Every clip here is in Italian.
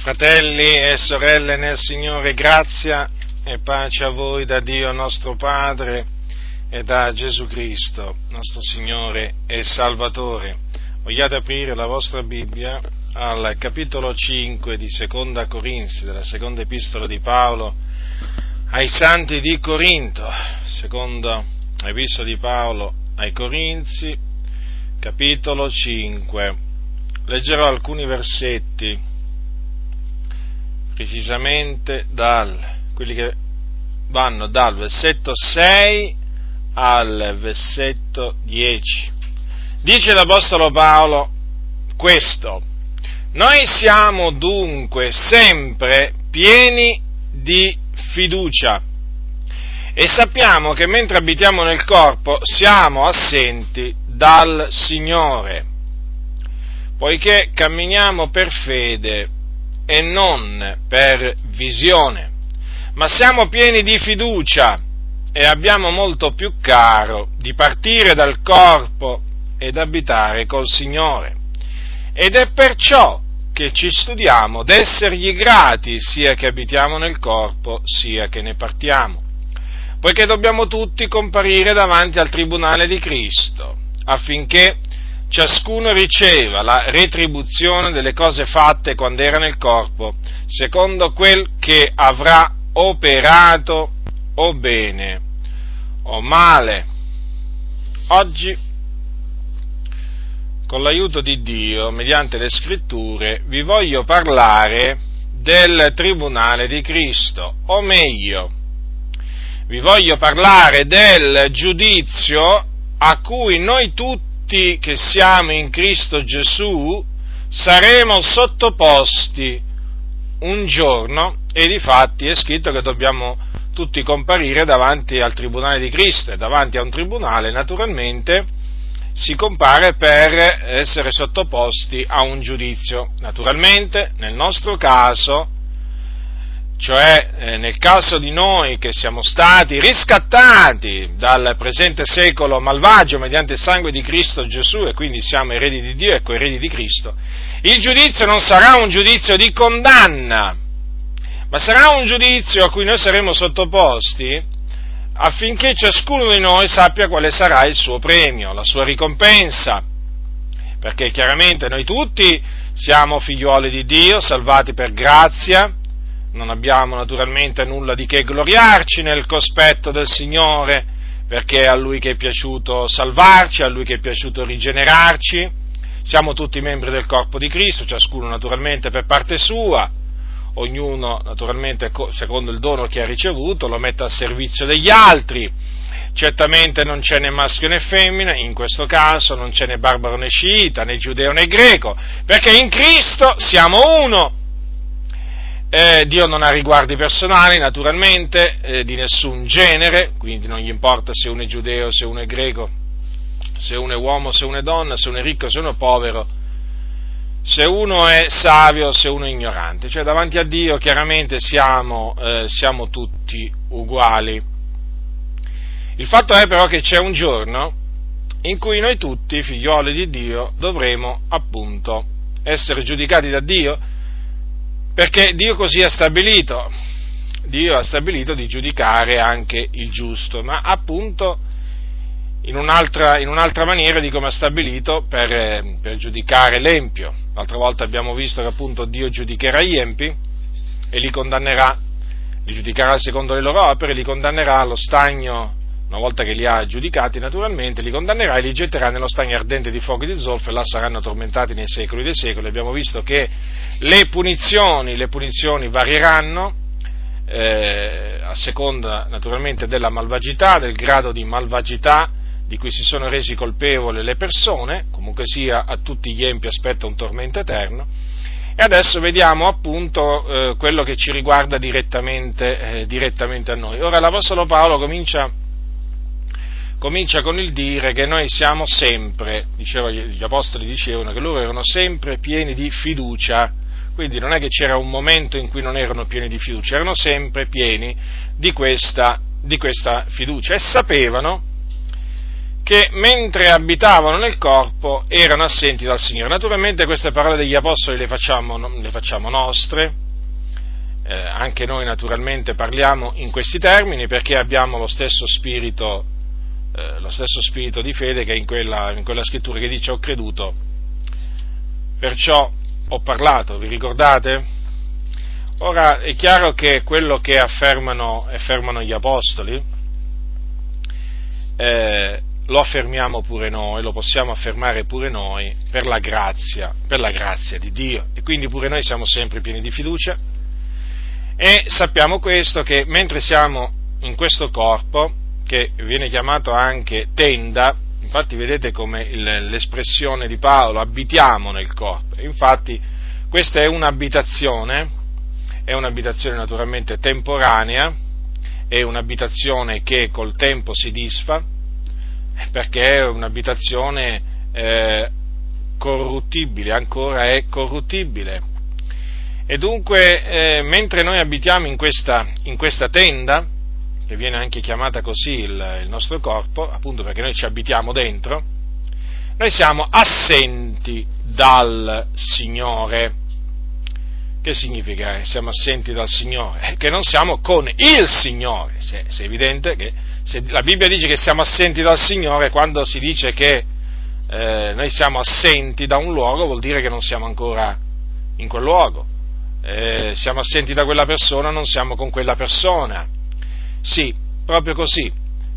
Fratelli e sorelle nel Signore, grazia e pace a voi da Dio nostro Padre e da Gesù Cristo, nostro Signore e Salvatore. Vogliate aprire la vostra Bibbia al capitolo 5 di Seconda Corinzi, della seconda epistola di Paolo ai santi di Corinto, seconda epistola di Paolo ai Corinzi, capitolo 5. Leggerò alcuni versetti precisamente dal, quelli che vanno dal versetto 6 al versetto 10. Dice l'Apostolo Paolo questo, noi siamo dunque sempre pieni di fiducia e sappiamo che mentre abitiamo nel corpo siamo assenti dal Signore, poiché camminiamo per fede e non per visione, ma siamo pieni di fiducia e abbiamo molto più caro di partire dal corpo ed abitare col Signore. Ed è perciò che ci studiamo d'essergli grati sia che abitiamo nel corpo sia che ne partiamo, poiché dobbiamo tutti comparire davanti al tribunale di Cristo, affinché ciascuno riceva la retribuzione delle cose fatte quando era nel corpo, secondo quel che avrà operato o bene o male. Oggi, con l'aiuto di Dio, mediante le scritture, vi voglio parlare del tribunale di Cristo, o meglio, vi voglio parlare del giudizio a cui noi tutti tutti che siamo in Cristo Gesù saremo sottoposti un giorno e di fatti è scritto che dobbiamo tutti comparire davanti al tribunale di Cristo e davanti a un tribunale naturalmente si compare per essere sottoposti a un giudizio. Naturalmente nel nostro caso cioè eh, nel caso di noi che siamo stati riscattati dal presente secolo malvagio mediante il sangue di Cristo Gesù e quindi siamo eredi di Dio e coeredi di Cristo, il giudizio non sarà un giudizio di condanna, ma sarà un giudizio a cui noi saremo sottoposti affinché ciascuno di noi sappia quale sarà il suo premio, la sua ricompensa, perché chiaramente noi tutti siamo figliuoli di Dio, salvati per grazia, non abbiamo naturalmente nulla di che gloriarci nel cospetto del Signore, perché è a Lui che è piaciuto salvarci, a Lui che è piaciuto rigenerarci, siamo tutti membri del corpo di Cristo, ciascuno naturalmente per parte sua, ognuno naturalmente secondo il dono che ha ricevuto lo mette a servizio degli altri, certamente non c'è né maschio né femmina, in questo caso non c'è né barbaro né sciita, né giudeo né greco, perché in Cristo siamo uno eh, Dio non ha riguardi personali, naturalmente, eh, di nessun genere, quindi non gli importa se uno è giudeo, se uno è greco, se uno è uomo, se uno è donna, se uno è ricco, se uno è povero, se uno è savio, se uno è ignorante. Cioè davanti a Dio chiaramente siamo, eh, siamo tutti uguali. Il fatto è però che c'è un giorno in cui noi tutti, figlioli di Dio, dovremo appunto essere giudicati da Dio perché Dio così ha stabilito, Dio ha stabilito di giudicare anche il giusto, ma appunto in un'altra, in un'altra maniera di come ha stabilito per, per, giudicare l'empio. L'altra volta abbiamo visto che appunto Dio giudicherà gli empi e li condannerà, li giudicherà secondo le loro opere, li condannerà allo stagno una volta che li ha giudicati naturalmente, li condannerà e li getterà nello stagno ardente di fuoco di zolfo e là saranno tormentati nei secoli dei secoli. Abbiamo visto che le punizioni, le punizioni varieranno eh, a seconda naturalmente della malvagità, del grado di malvagità di cui si sono resi colpevoli le persone, comunque sia a tutti gli empi aspetta un tormento eterno. E adesso vediamo appunto eh, quello che ci riguarda direttamente, eh, direttamente a noi. Ora l'Apostolo Paolo comincia comincia con il dire che noi siamo sempre, diceva, gli apostoli dicevano che loro erano sempre pieni di fiducia, quindi non è che c'era un momento in cui non erano pieni di fiducia, erano sempre pieni di questa, di questa fiducia. E sapevano che mentre abitavano nel corpo erano assenti dal Signore. Naturalmente queste parole degli Apostoli le facciamo, le facciamo nostre, eh, anche noi naturalmente parliamo in questi termini perché abbiamo lo stesso spirito, eh, lo stesso spirito di fede che è in quella, in quella scrittura che dice ho creduto, perciò ho parlato, vi ricordate? Ora è chiaro che quello che affermano, affermano gli Apostoli, eh, lo affermiamo pure noi, lo possiamo affermare pure noi per la grazia, per la grazia di Dio. E quindi pure noi siamo sempre pieni di fiducia e sappiamo questo che mentre siamo in questo corpo, che viene chiamato anche tenda, infatti vedete come l'espressione di Paolo, abitiamo nel corpo, infatti questa è un'abitazione, è un'abitazione naturalmente temporanea, è un'abitazione che col tempo si disfa, perché è un'abitazione eh, corruttibile, ancora è corruttibile. E dunque, eh, mentre noi abitiamo in questa, in questa, tenda, che viene anche chiamata così il, il nostro corpo, appunto perché noi ci abitiamo dentro, noi siamo assenti dal Signore. Che significa? Siamo assenti dal Signore? Che non siamo con il Signore. Se, se è evidente che se la Bibbia dice che siamo assenti dal Signore, quando si dice che eh, noi siamo assenti da un luogo, vuol dire che non siamo ancora in quel luogo. Eh, siamo assenti da quella persona, non siamo con quella persona. Sì, proprio così,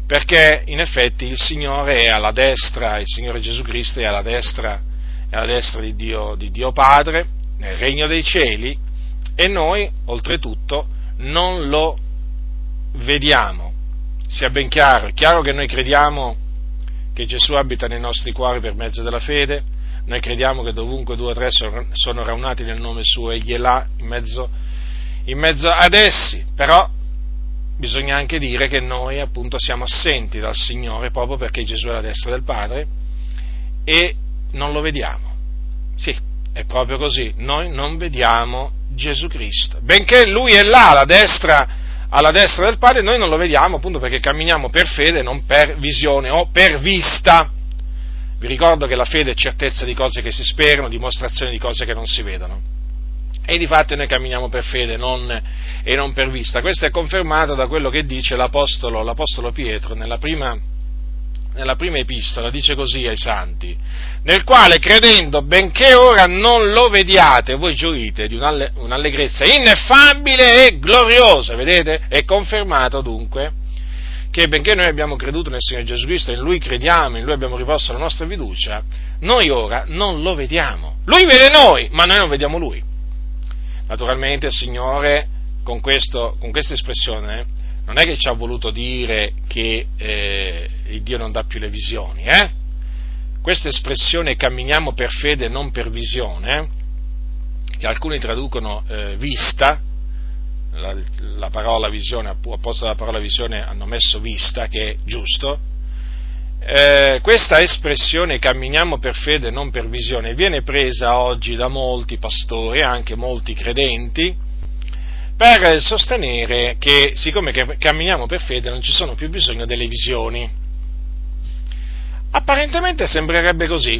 perché in effetti il Signore è alla destra, il Signore Gesù Cristo è alla destra, è alla destra di, Dio, di Dio Padre, nel regno dei cieli, e noi, oltretutto, non lo vediamo. Sia ben chiaro, è chiaro che noi crediamo che Gesù abita nei nostri cuori per mezzo della fede, noi crediamo che dovunque due o tre sono raunati nel nome suo, egli è là in mezzo, in mezzo ad essi, però bisogna anche dire che noi appunto siamo assenti dal Signore proprio perché Gesù è alla destra del Padre e non lo vediamo. Sì, è proprio così, noi non vediamo Gesù Cristo, benché Lui è là alla destra alla destra del Padre, noi non lo vediamo appunto perché camminiamo per fede, non per visione o per vista. Vi ricordo che la fede è certezza di cose che si sperano, dimostrazione di cose che non si vedono. E di fatto noi camminiamo per fede non, e non per vista. Questo è confermato da quello che dice l'Apostolo, l'Apostolo Pietro nella prima, nella prima epistola, dice così ai santi, nel quale credendo, benché ora non lo vediate, voi gioite di un'allegrezza ineffabile e gloriosa, vedete? È confermato dunque che benché noi abbiamo creduto nel Signore Gesù Cristo, in Lui crediamo, in Lui abbiamo riposto la nostra fiducia, noi ora non lo vediamo. Lui vede noi, ma noi non vediamo Lui. Naturalmente il Signore con, questa espressione non è che ci ha voluto dire che eh, il Dio non dà più le visioni, eh? Questa espressione camminiamo per fede e non per visione, che alcuni traducono eh, vista, la, la, parola visione, a posto della parola visione hanno messo vista, che è giusto, eh, questa espressione camminiamo per fede e non per visione viene presa oggi da molti pastori anche molti credenti per sostenere che siccome camminiamo per fede non ci sono più bisogno delle visioni. Apparentemente sembrerebbe così,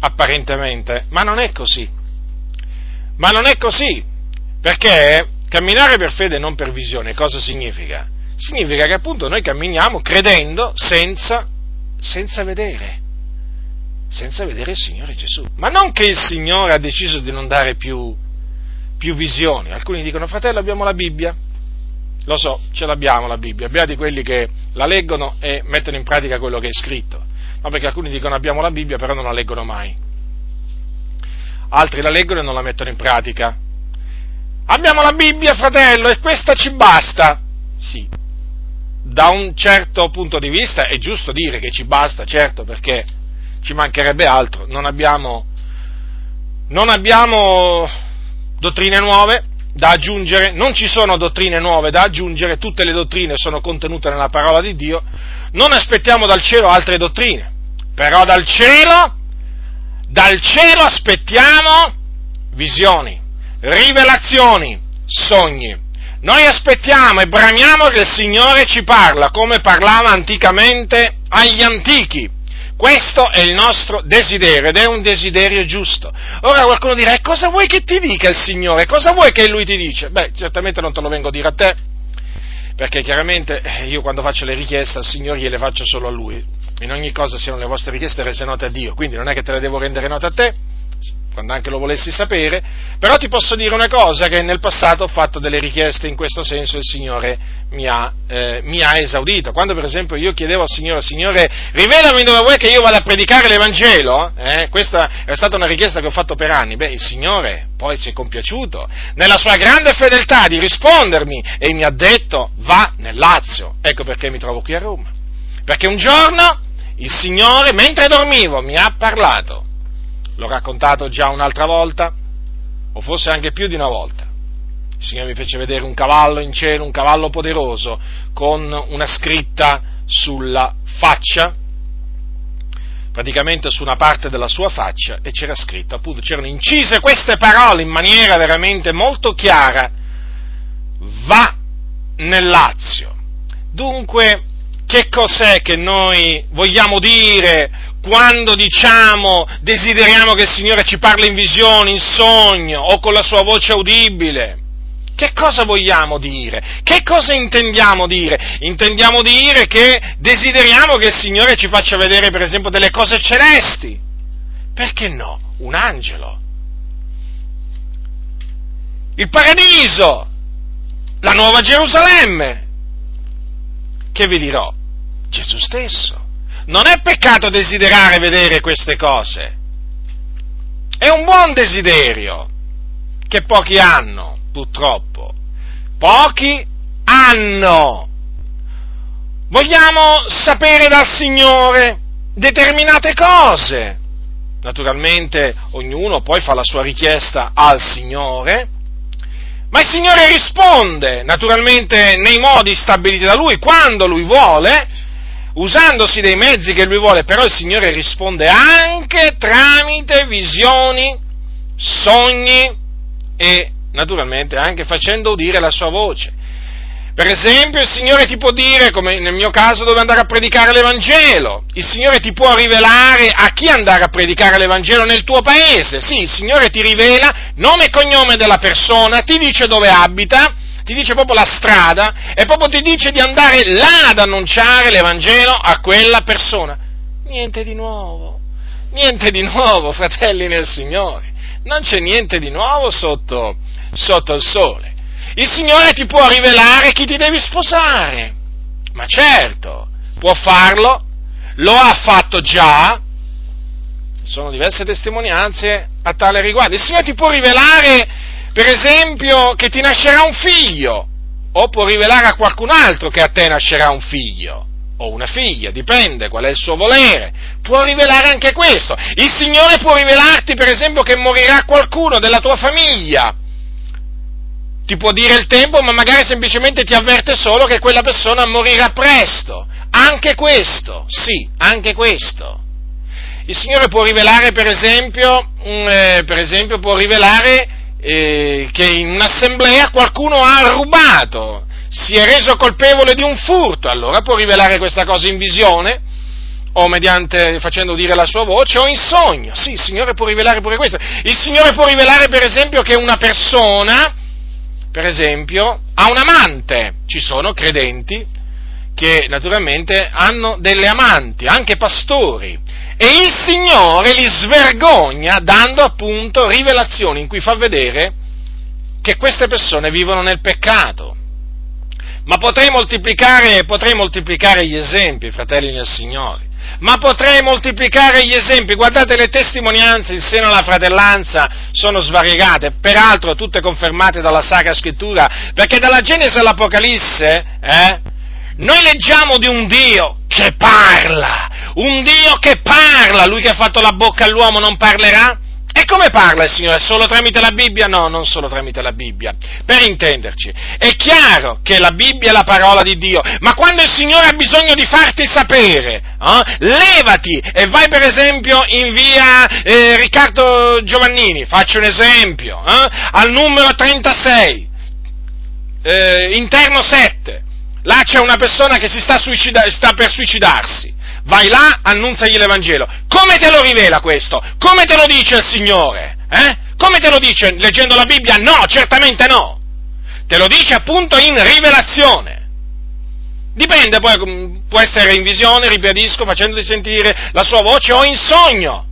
apparentemente, ma non è così. Ma non è così, perché camminare per fede e non per visione cosa significa? Significa che appunto noi camminiamo credendo senza, senza vedere, senza vedere il Signore Gesù. Ma non che il Signore ha deciso di non dare più, più visioni. Alcuni dicono, fratello, abbiamo la Bibbia. Lo so, ce l'abbiamo la Bibbia, abbiate quelli che la leggono e mettono in pratica quello che è scritto. No, perché alcuni dicono abbiamo la Bibbia, però non la leggono mai. Altri la leggono e non la mettono in pratica. Abbiamo la Bibbia, fratello, e questa ci basta. Sì, da un certo punto di vista è giusto dire che ci basta, certo, perché ci mancherebbe altro. Non abbiamo, non abbiamo dottrine nuove da aggiungere, non ci sono dottrine nuove da aggiungere, tutte le dottrine sono contenute nella parola di Dio. Non aspettiamo dal cielo altre dottrine però dal cielo, dal cielo aspettiamo visioni, rivelazioni, sogni. Noi aspettiamo e bramiamo che il Signore ci parla come parlava anticamente agli antichi Questo è il nostro desiderio ed è un desiderio giusto. Ora qualcuno dirà, e cosa vuoi che ti dica il Signore? Cosa vuoi che Lui ti dice? Beh, certamente non te lo vengo a dire a te, perché chiaramente eh, io quando faccio le richieste al Signore gliele faccio solo a Lui. In ogni cosa siano le vostre richieste rese note a Dio, quindi non è che te le devo rendere note a te, quando anche lo volessi sapere, però ti posso dire una cosa, che nel passato ho fatto delle richieste in questo senso e il Signore mi ha, eh, mi ha esaudito. Quando per esempio io chiedevo al Signore, Signore, rivelami dove vuoi che io vada a predicare l'Evangelo, eh? questa è stata una richiesta che ho fatto per anni, beh, il Signore poi si è compiaciuto nella sua grande fedeltà di rispondermi e mi ha detto va nel Lazio, ecco perché mi trovo qui a Roma. Perché un giorno il Signore, mentre dormivo, mi ha parlato l'ho raccontato già un'altra volta, o forse anche più di una volta. Il Signore mi fece vedere un cavallo in cielo, un cavallo poderoso, con una scritta sulla faccia, praticamente su una parte della sua faccia, e c'era scritto, appunto, c'erano incise queste parole in maniera veramente molto chiara, va nel Lazio. Dunque, che cos'è che noi vogliamo dire quando diciamo desideriamo che il Signore ci parli in visione, in sogno o con la sua voce udibile. Che cosa vogliamo dire? Che cosa intendiamo dire? Intendiamo dire che desideriamo che il Signore ci faccia vedere, per esempio, delle cose celesti. Perché no? Un angelo. Il paradiso. La nuova Gerusalemme. Che vi dirò? Gesù stesso. Non è peccato desiderare vedere queste cose. È un buon desiderio che pochi hanno, purtroppo. Pochi hanno. Vogliamo sapere dal Signore determinate cose. Naturalmente ognuno poi fa la sua richiesta al Signore, ma il Signore risponde, naturalmente nei modi stabiliti da Lui, quando Lui vuole, usandosi dei mezzi che lui vuole, però il Signore risponde anche tramite visioni, sogni e naturalmente anche facendo udire la sua voce. Per esempio il Signore ti può dire, come nel mio caso, dove andare a predicare l'Evangelo. Il Signore ti può rivelare a chi andare a predicare l'Evangelo nel tuo paese. Sì, il Signore ti rivela nome e cognome della persona, ti dice dove abita, ti dice proprio la strada e proprio ti dice di andare là ad annunciare l'Evangelo a quella persona. Niente di nuovo, niente di nuovo, fratelli nel Signore. Non c'è niente di nuovo sotto, sotto il sole. Il Signore ti può rivelare chi ti devi sposare. Ma certo, può farlo, lo ha fatto già, sono diverse testimonianze a tale riguardo. Il Signore ti può rivelare per esempio, che ti nascerà un figlio, o può rivelare a qualcun altro che a te nascerà un figlio, o una figlia, dipende qual è il suo volere, può rivelare anche questo. Il Signore può rivelarti, per esempio, che morirà qualcuno della tua famiglia. Ti può dire il tempo, ma magari semplicemente ti avverte solo che quella persona morirà presto. Anche questo, sì, anche questo. Il Signore può rivelare, per esempio, eh, per esempio può rivelare eh, che in un'assemblea qualcuno ha rubato, si è reso colpevole di un furto, allora può rivelare questa cosa in visione, o mediante facendo dire la sua voce, o in sogno. Sì, il Signore può rivelare pure questo. Il Signore può rivelare, per esempio, che una persona, per esempio, ha un amante. Ci sono credenti che naturalmente hanno delle amanti, anche pastori e il Signore li svergogna dando appunto rivelazioni in cui fa vedere che queste persone vivono nel peccato. Ma potrei moltiplicare, potrei moltiplicare gli esempi, fratelli nel Signore. Ma potrei moltiplicare gli esempi, guardate le testimonianze in seno alla fratellanza sono svariegate, peraltro tutte confermate dalla Sacra Scrittura, perché dalla Genesi all'Apocalisse eh, noi leggiamo di un Dio che parla, un Dio che parla, lui che ha fatto la bocca all'uomo non parlerà? E come parla il Signore? Solo tramite la Bibbia? No, non solo tramite la Bibbia. Per intenderci, è chiaro che la Bibbia è la parola di Dio, ma quando il Signore ha bisogno di farti sapere, eh, levati e vai per esempio in via eh, Riccardo Giovannini, faccio un esempio, eh, al numero 36, eh, interno 7, là c'è una persona che si sta, suicida- sta per suicidarsi vai là, annunziagli l'Evangelo. Come te lo rivela questo? Come te lo dice il Signore? Eh? Come te lo dice leggendo la Bibbia? No, certamente no. Te lo dice appunto in rivelazione. Dipende, poi può essere in visione, ribadisco, facendoti sentire la sua voce o in sogno.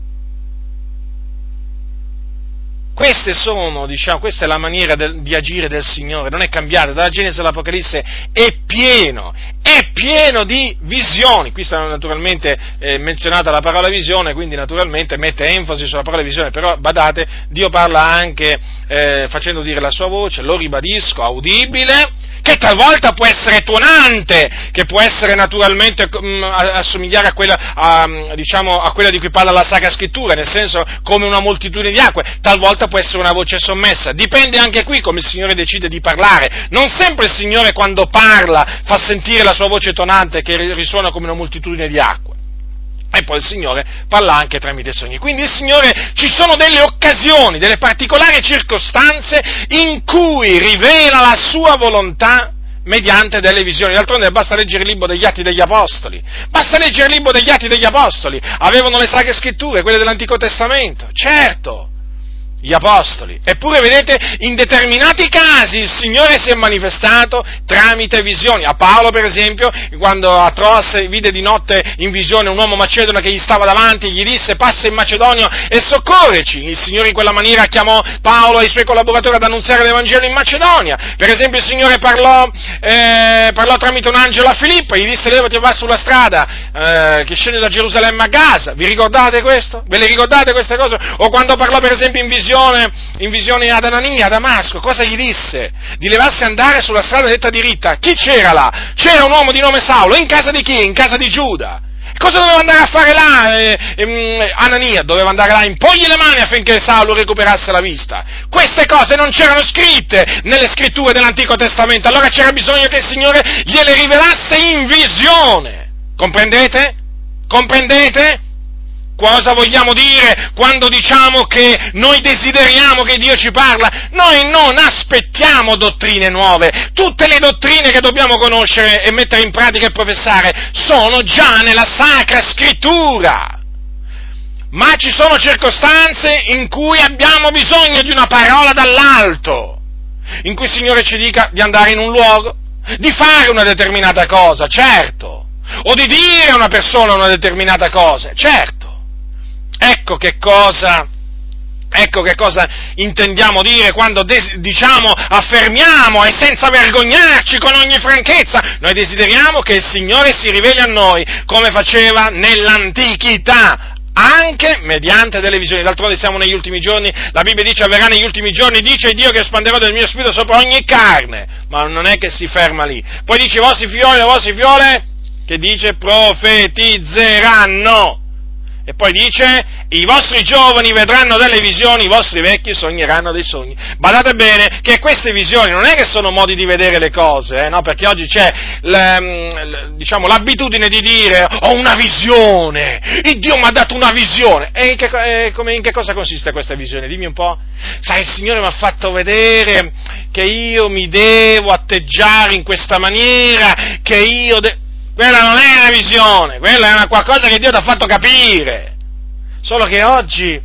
Sono, diciamo, questa è la maniera del, di agire del Signore, non è cambiata, dalla Genesi all'Apocalisse è pieno, è pieno di visioni. Qui sta naturalmente eh, menzionata la parola visione, quindi naturalmente mette enfasi sulla parola visione, però badate, Dio parla anche eh, facendo dire la sua voce, lo ribadisco, audibile, che talvolta può essere tuonante, che può essere naturalmente mh, mm, assomigliare a quella, a, diciamo, a quella, di cui parla la Sacra Scrittura, nel senso come una moltitudine di acque, talvolta può essere una voce sommessa, dipende anche qui come il Signore decide di parlare, non sempre il Signore quando parla fa sentire la sua voce tonante che risuona come una moltitudine di acque. E poi il Signore parla anche tramite sogni. Quindi il Signore ci sono delle occasioni, delle particolari circostanze in cui rivela la sua volontà mediante delle visioni. D'altronde basta leggere il libro degli Atti degli Apostoli. Basta leggere il libro degli Atti degli Apostoli. Avevano le sacre scritture, quelle dell'Antico Testamento. Certo gli apostoli. Eppure, vedete, in determinati casi il Signore si è manifestato tramite visioni. A Paolo, per esempio, quando a Troas vide di notte in visione un uomo macedone che gli stava davanti, gli disse passa in Macedonia e soccorreci. Il Signore in quella maniera chiamò Paolo e i suoi collaboratori ad annunziare l'Evangelo in Macedonia. Per esempio il Signore parlò, eh, parlò tramite un angelo a Filippo, gli disse levati e va sulla strada eh, che scende da Gerusalemme a Gaza. Vi ricordate questo? Ve le ricordate queste cose? O quando parlò per esempio in visione visione, in visione ad Anania, a Damasco, cosa gli disse? Di levarsi andare sulla strada detta diritta. Chi c'era là? C'era un uomo di nome Saulo, in casa di chi? In casa di Giuda. Cosa doveva andare a fare là eh, eh, Anania? Doveva andare là, impogli le mani affinché Saulo recuperasse la vista. Queste cose non c'erano scritte nelle scritture dell'Antico Testamento, allora c'era bisogno che il Signore gliele rivelasse in visione. Comprendete? Comprendete? Cosa vogliamo dire quando diciamo che noi desideriamo che Dio ci parla? Noi non aspettiamo dottrine nuove. Tutte le dottrine che dobbiamo conoscere e mettere in pratica e professare sono già nella Sacra Scrittura. Ma ci sono circostanze in cui abbiamo bisogno di una parola dall'alto, in cui il Signore ci dica di andare in un luogo, di fare una determinata cosa, certo, o di dire a una persona una determinata cosa, certo. Ecco che cosa, ecco che cosa intendiamo dire quando des- diciamo, affermiamo e senza vergognarci con ogni franchezza, noi desideriamo che il Signore si riveli a noi come faceva nell'antichità, anche mediante delle visioni. D'altronde siamo negli ultimi giorni, la Bibbia dice avverrà negli ultimi giorni, dice Dio che espanderò del mio spirito sopra ogni carne, ma non è che si ferma lì. Poi dice i vostri e le vostre figliole, che dice profetizzeranno. E poi dice, i vostri giovani vedranno delle visioni, i vostri vecchi sogneranno dei sogni. Badate bene che queste visioni non è che sono modi di vedere le cose, eh, no? perché oggi c'è l, diciamo, l'abitudine di dire ho una visione, il Dio mi ha dato una visione. E in che, eh, come, in che cosa consiste questa visione? Dimmi un po'. Sai, il Signore mi ha fatto vedere che io mi devo atteggiare in questa maniera, che io... De- quella non è una visione, quella è una qualcosa che Dio ti ha fatto capire. Solo che oggi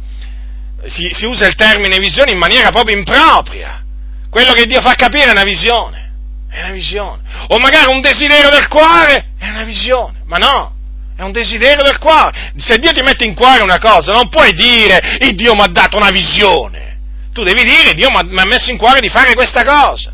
si, si, usa il termine visione in maniera proprio impropria. Quello che Dio fa capire è una visione, è una visione. O magari un desiderio del cuore è una visione, ma no, è un desiderio del cuore. Se Dio ti mette in cuore una cosa, non puoi dire, il Dio mi ha dato una visione. Tu devi dire, Dio mi ha messo in cuore di fare questa cosa.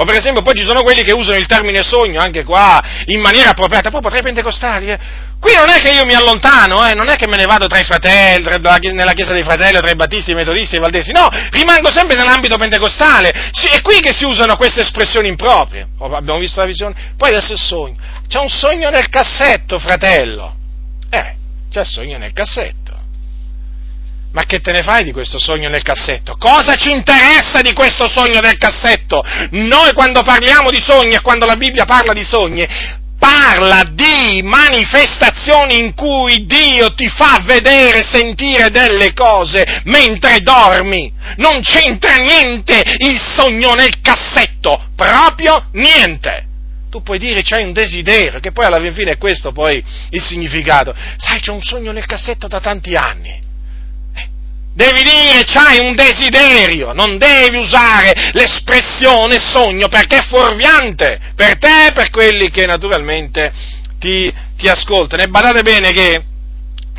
O per esempio poi ci sono quelli che usano il termine sogno anche qua in maniera appropriata, proprio tra i pentecostali. Eh. Qui non è che io mi allontano, eh, non è che me ne vado tra i fratelli, tra, nella chiesa dei fratelli, tra i battisti, i metodisti i valdesi, no, rimango sempre nell'ambito pentecostale. È qui che si usano queste espressioni improprie. Oh, abbiamo visto la visione? Poi adesso il sogno. C'è un sogno nel cassetto, fratello. Eh, c'è il sogno nel cassetto. Ma che te ne fai di questo sogno nel cassetto? Cosa ci interessa di questo sogno nel cassetto? Noi quando parliamo di sogni e quando la Bibbia parla di sogni, parla di manifestazioni in cui Dio ti fa vedere, sentire delle cose mentre dormi. Non c'entra niente il sogno nel cassetto, proprio niente. tu puoi dire c'hai un desiderio, che poi alla fine è questo poi il significato. Sai, c'è un sogno nel cassetto da tanti anni. Devi dire c'hai un desiderio, non devi usare l'espressione sogno perché è fuorviante per te e per quelli che naturalmente ti, ti ascoltano. E badate bene che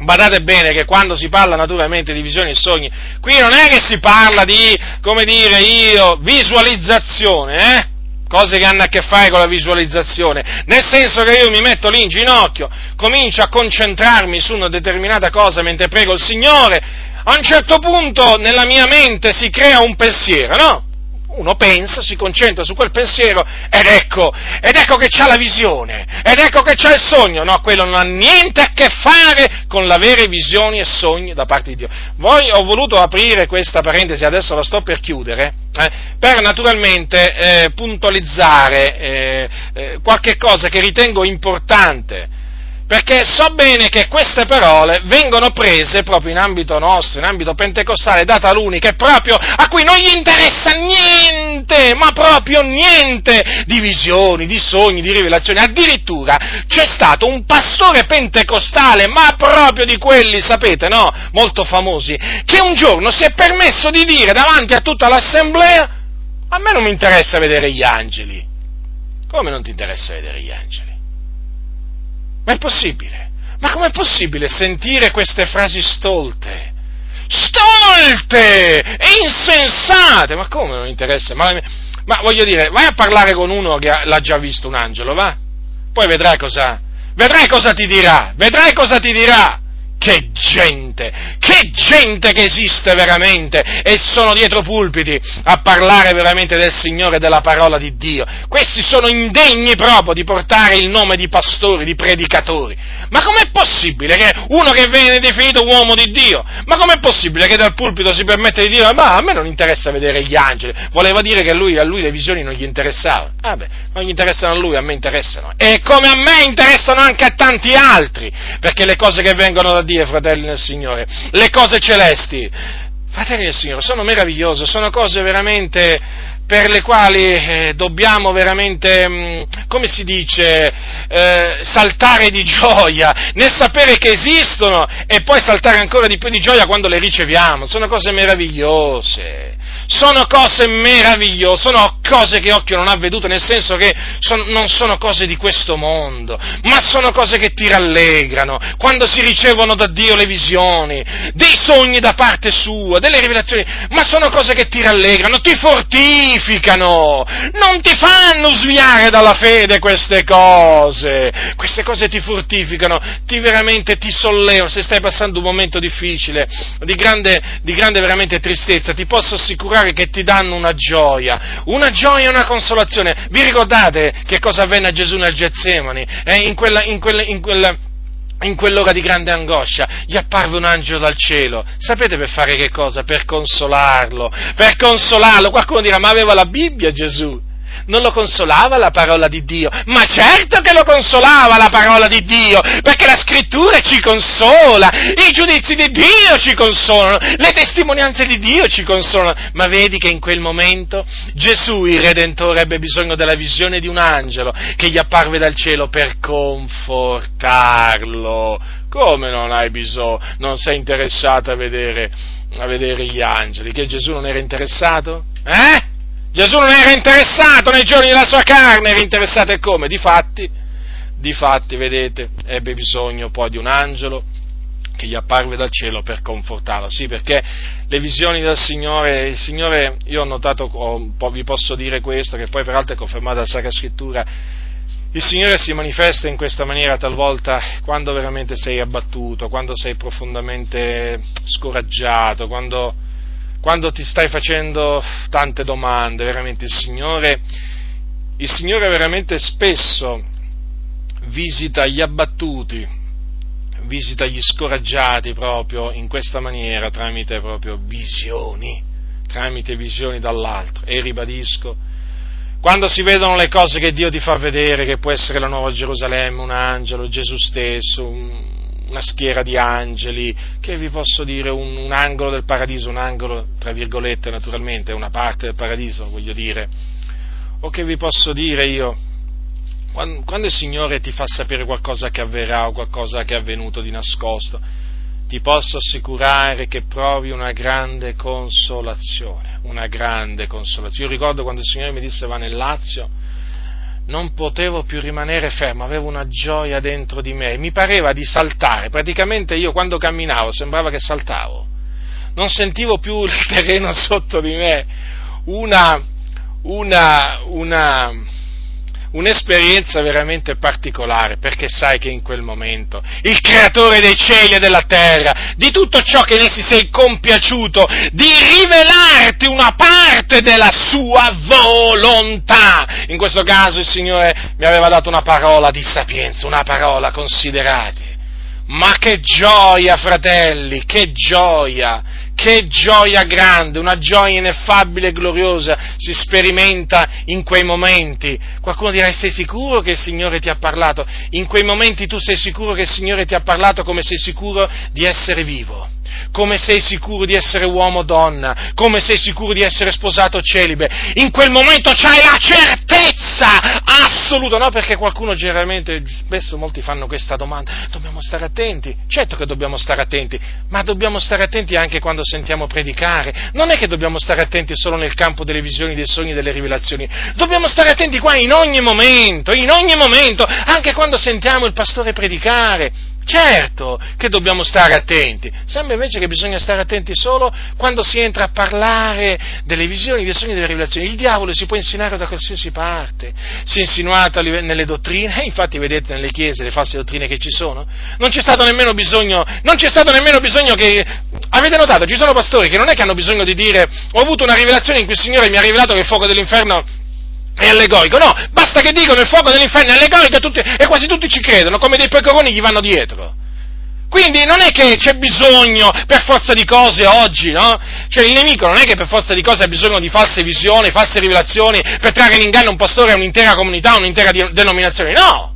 Badate bene che quando si parla naturalmente di visioni e sogni, qui non è che si parla di, come dire io, visualizzazione, eh? cose che hanno a che fare con la visualizzazione, nel senso che io mi metto lì in ginocchio, comincio a concentrarmi su una determinata cosa mentre prego il Signore, a un certo punto nella mia mente si crea un pensiero, no? uno pensa, si concentra su quel pensiero ed ecco, ed ecco che c'ha la visione, ed ecco che c'ha il sogno. No, quello non ha niente a che fare con l'avere visioni e sogni da parte di Dio. Voi ho voluto aprire questa parentesi, adesso la sto per chiudere, eh, per naturalmente eh, puntualizzare eh, eh qualche cosa che ritengo importante perché so bene che queste parole vengono prese proprio in ambito nostro, in ambito pentecostale, da taluni che proprio a cui non gli interessa niente, ma proprio niente di visioni, di sogni, di rivelazioni. Addirittura c'è stato un pastore pentecostale, ma proprio di quelli, sapete, no? Molto famosi, che un giorno si è permesso di dire davanti a tutta l'assemblea, a me non mi interessa vedere gli angeli. Come non ti interessa vedere gli angeli? Ma è possibile? Ma com'è possibile sentire queste frasi stolte? Stolte e insensate! Ma come non interessa? Ma, ma, voglio dire, vai a parlare con uno che l'ha già visto un angelo, va? Poi vedrai cosa, vedrai cosa ti dirà, vedrai cosa ti dirà. Che gente, che gente che esiste veramente e sono dietro pulpiti a parlare veramente del Signore e della parola di Dio. Questi sono indegni proprio di portare il nome di pastori, di predicatori. Ma com'è possibile che uno che viene definito uomo di Dio, ma com'è possibile che dal pulpito si permette di dire ma a me non interessa vedere gli angeli? Voleva dire che lui, a lui le visioni non gli interessavano. Vabbè, non gli interessano a lui, a me interessano. E come a me interessano anche a tanti altri, perché le cose che vengono da Dio Dio, fratelli nel Signore, le cose celesti, fratelli del Signore, sono meravigliose, sono cose veramente per le quali eh, dobbiamo veramente, mh, mm, come si dice, eh, saltare di gioia nel sapere che esistono e poi saltare ancora di più di gioia quando le riceviamo. Sono cose meravigliose sono cose meravigliose, sono cose che occhio non ha veduto, nel senso che son, non sono cose di questo mondo, ma sono cose che ti rallegrano, quando si ricevono da Dio le visioni, dei sogni da parte sua, delle rivelazioni, ma sono cose che ti rallegrano, ti fortificano, non ti fanno sviare dalla fede queste cose, queste cose ti fortificano, ti veramente ti sollevano, se stai passando un momento difficile, di grande, di grande veramente tristezza, ti posso assicurare particolari che ti danno una gioia, una gioia e una consolazione. Vi ricordate che cosa avvenne a Gesù nel Getsemani? Eh, in, quella, in, quella, in, quella, in quell'ora di grande angoscia, gli apparve un angelo dal cielo. Sapete per fare che cosa? Per consolarlo, per consolarlo. Qualcuno dirà, ma aveva la Bibbia Gesù non lo consolava la parola di Dio? Ma certo che lo consolava la parola di Dio, perché la scrittura ci consola, i giudizi di Dio ci consolano, le testimonianze di Dio ci consolano. Ma vedi che in quel momento Gesù, il Redentore, ebbe bisogno della visione di un angelo che gli apparve dal cielo per confortarlo. Come non hai bisogno, non sei interessato a vedere, a vedere gli angeli? Che Gesù non era interessato? Eh? Gesù non era interessato nei giorni della sua carne, era interessato e come? Difatti, difatti, vedete, ebbe bisogno poi di un angelo che gli apparve dal cielo per confortarlo. Sì, perché le visioni del Signore, il Signore, io ho notato, ho, vi posso dire questo, che poi peraltro è confermato dalla Sacra Scrittura, il Signore si manifesta in questa maniera talvolta quando veramente sei abbattuto, quando sei profondamente scoraggiato, quando quando ti stai facendo tante domande, veramente il Signore, il Signore veramente spesso visita gli abbattuti, visita gli scoraggiati proprio in questa maniera, tramite proprio visioni, tramite visioni dall'alto. E ribadisco, quando si vedono le cose che Dio ti fa vedere, che può essere la nuova Gerusalemme, un angelo, Gesù stesso, un, una schiera di angeli, che vi posso dire un, un, angolo del paradiso, un angolo, tra virgolette naturalmente, una parte del paradiso, voglio dire, o che vi posso dire io, quando, quando il Signore ti fa sapere qualcosa che avverrà o qualcosa che è avvenuto di nascosto, ti posso assicurare che provi una grande consolazione, una grande consolazione. Io ricordo quando il Signore mi disse va nel Lazio, non potevo più rimanere fermo, avevo una gioia dentro di me, mi pareva di saltare, praticamente io quando camminavo sembrava che saltavo, non sentivo più il terreno sotto di me, una, una, una, un'esperienza veramente particolare, perché sai che in quel momento il creatore dei cieli e della terra, di tutto ciò che in essi sei compiaciuto, di rivelarti una parte della sua volontà. In questo caso il Signore mi aveva dato una parola di sapienza, una parola, considerate. Ma che gioia, fratelli, che gioia! Che gioia grande, una gioia ineffabile e gloriosa si sperimenta in quei momenti. Qualcuno dirà, sei sicuro che il Signore ti ha parlato? In quei momenti tu sei sicuro che il Signore ti ha parlato come sei sicuro di essere vivo come sei sicuro di essere uomo o donna, come sei sicuro di essere sposato celibe. In quel momento c'hai la certezza assoluta, no? Perché qualcuno generalmente, spesso molti fanno questa domanda, dobbiamo stare attenti, certo che dobbiamo stare attenti, ma dobbiamo stare attenti anche quando sentiamo predicare, non è che dobbiamo stare attenti solo nel campo delle visioni, dei sogni, delle rivelazioni, dobbiamo stare attenti qua in ogni momento, in ogni momento, anche quando sentiamo il pastore predicare. Certo che dobbiamo stare attenti, sembra invece che bisogna stare attenti solo quando si entra a parlare delle visioni, dei sogni delle rivelazioni. Il diavolo si può insinuare da qualsiasi parte, si è insinuato nelle dottrine, e infatti vedete nelle chiese le false dottrine che ci sono. Non c'è stato nemmeno bisogno, non c'è stato nemmeno bisogno che, avete notato, ci sono pastori che non è che hanno bisogno di dire ho avuto una rivelazione in cui il Signore mi ha rivelato che il fuoco dell'inferno è allegorico, no, basta che dicono il fuoco dell'inferno è allegorico e, tutti, e quasi tutti ci credono, come dei pecoroni gli vanno dietro. Quindi non è che c'è bisogno per forza di cose oggi, no? Cioè il nemico non è che per forza di cose ha bisogno di false visioni, false rivelazioni per trarre in inganno un pastore, un'intera comunità, un'intera denominazione, no!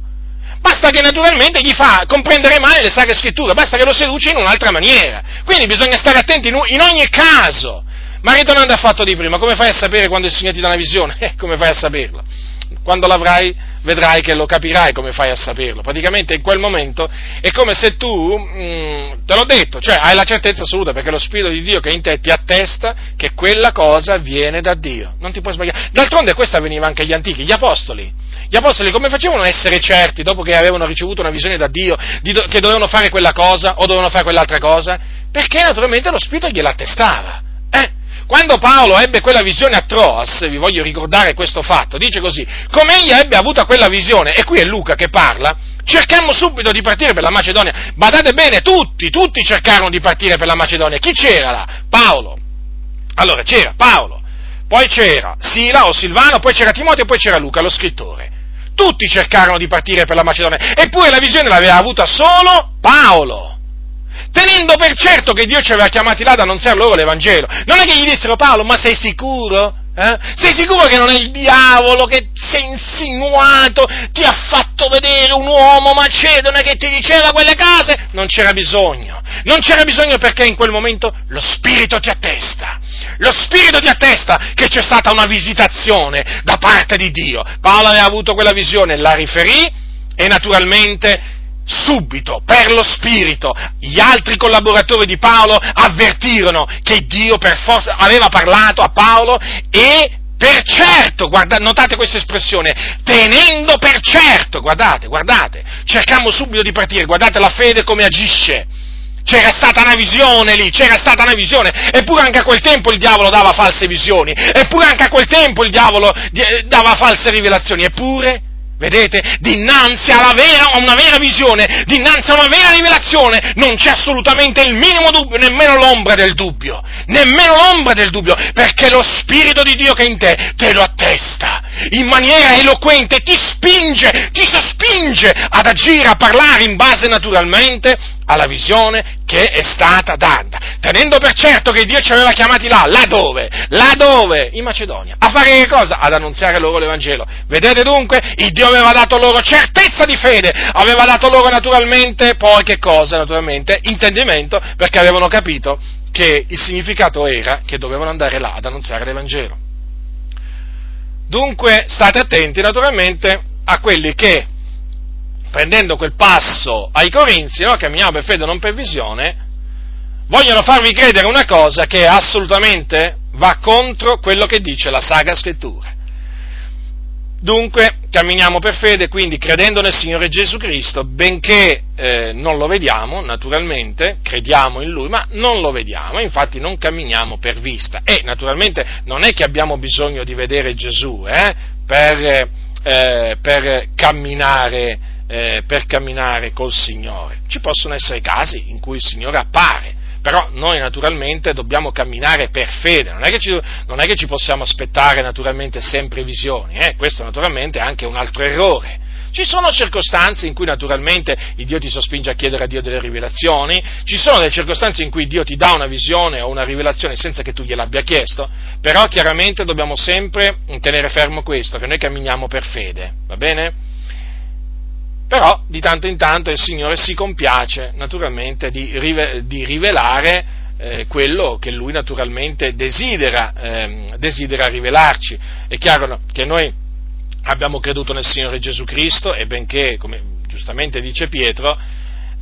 Basta che naturalmente gli fa comprendere male le sacre scritture, basta che lo seduce in un'altra maniera. Quindi bisogna stare attenti in ogni caso. Ma ritornando al fatto di prima, come fai a sapere quando il Signore ti dà una visione? Eh, come fai a saperlo? Quando l'avrai, vedrai che lo capirai come fai a saperlo. Praticamente in quel momento è come se tu, mh, mm, te l'ho detto, cioè hai la certezza assoluta perché lo Spirito di Dio che è in te ti attesta che quella cosa viene da Dio. Non ti puoi sbagliare. D'altronde questo avveniva anche agli antichi, gli apostoli. Gli apostoli come facevano a essere certi, dopo che avevano ricevuto una visione da Dio, do- che dovevano fare quella cosa o dovevano fare quell'altra cosa? Perché naturalmente lo Spirito gliela attestava. Quando Paolo ebbe quella visione a Troas, vi voglio ricordare questo fatto, dice così, come egli ebbe avuto quella visione, e qui è Luca che parla, cercammo subito di partire per la Macedonia. Badate bene, tutti, tutti cercarono di partire per la Macedonia. Chi c'era là? Paolo. Allora, c'era Paolo, poi c'era Sila o Silvano, poi c'era Timoteo poi c'era Luca, lo scrittore. Tutti cercarono di partire per la Macedonia, eppure la visione l'aveva avuta solo Paolo tenendo per certo che Dio ci aveva chiamati là ad annunziare loro l'Evangelo. Non è che gli dissero Paolo, ma sei sicuro? Eh? Sei sicuro che non è il diavolo che si è insinuato, ti ha fatto vedere un uomo macedone che ti diceva quelle cose? Non c'era bisogno, non c'era bisogno perché in quel momento lo Spirito ti attesta, lo Spirito ti attesta che c'è stata una visitazione da parte di Dio. Paolo aveva avuto quella visione, la riferì e naturalmente subito, per lo Spirito, gli altri collaboratori di Paolo avvertirono che Dio per forza aveva parlato a Paolo e per certo, guarda, notate questa espressione, tenendo per certo, guardate, guardate, cercammo subito di partire, guardate la fede come agisce. C'era stata una visione lì, c'era stata una visione, eppure anche a quel tempo il diavolo dava false visioni, eppure anche a quel tempo il diavolo eh, dava false rivelazioni, eppure Vedete? Dinanzi a una vera visione, dinanzi a una vera rivelazione, non c'è assolutamente il minimo dubbio, nemmeno l'ombra del dubbio, nemmeno l'ombra del dubbio, perché lo Spirito di Dio che è in te te lo attesta, in maniera eloquente, ti spinge, ti sospinge ad agire, a parlare in base naturalmente alla visione che è stata data, tenendo per certo che Dio ci aveva chiamati là, là dove? Là dove? In Macedonia. A fare che cosa? Ad annunziare loro l'Evangelo. Vedete dunque? Il Dio aveva dato loro certezza di fede, aveva dato loro naturalmente, poi che cosa? Naturalmente, intendimento, perché avevano capito che il significato era che dovevano andare là ad annunziare l'Evangelo. Dunque, state attenti, naturalmente, a quelli che, prendendo quel passo ai Corinzi, no, camminiamo per fede non per visione, vogliono farvi credere una cosa che assolutamente va contro quello che dice la Saga Scrittura. Dunque, camminiamo per fede, quindi credendo nel Signore Gesù Cristo, benché eh, non lo vediamo, naturalmente, crediamo in Lui, ma non lo vediamo, infatti non camminiamo per vista. E naturalmente non è che abbiamo bisogno di vedere Gesù eh, per, eh, per, camminare, eh, per camminare col Signore. Ci possono essere casi in cui il Signore appare, però noi naturalmente dobbiamo camminare per fede, non è che ci, è che ci possiamo aspettare naturalmente sempre visioni, eh? questo naturalmente è anche un altro errore. Ci sono circostanze in cui naturalmente il Dio ti sospinge a chiedere a Dio delle rivelazioni, ci sono delle circostanze in cui Dio ti dà una visione o una rivelazione senza che tu gliel'abbia chiesto, però chiaramente dobbiamo sempre tenere fermo questo, che noi camminiamo per fede, va bene? Però di tanto in tanto il Signore si compiace naturalmente di, rivelare eh, quello che Lui naturalmente desidera, eh, desidera rivelarci. È chiaro che noi abbiamo creduto nel Signore Gesù Cristo e benché, come giustamente dice Pietro,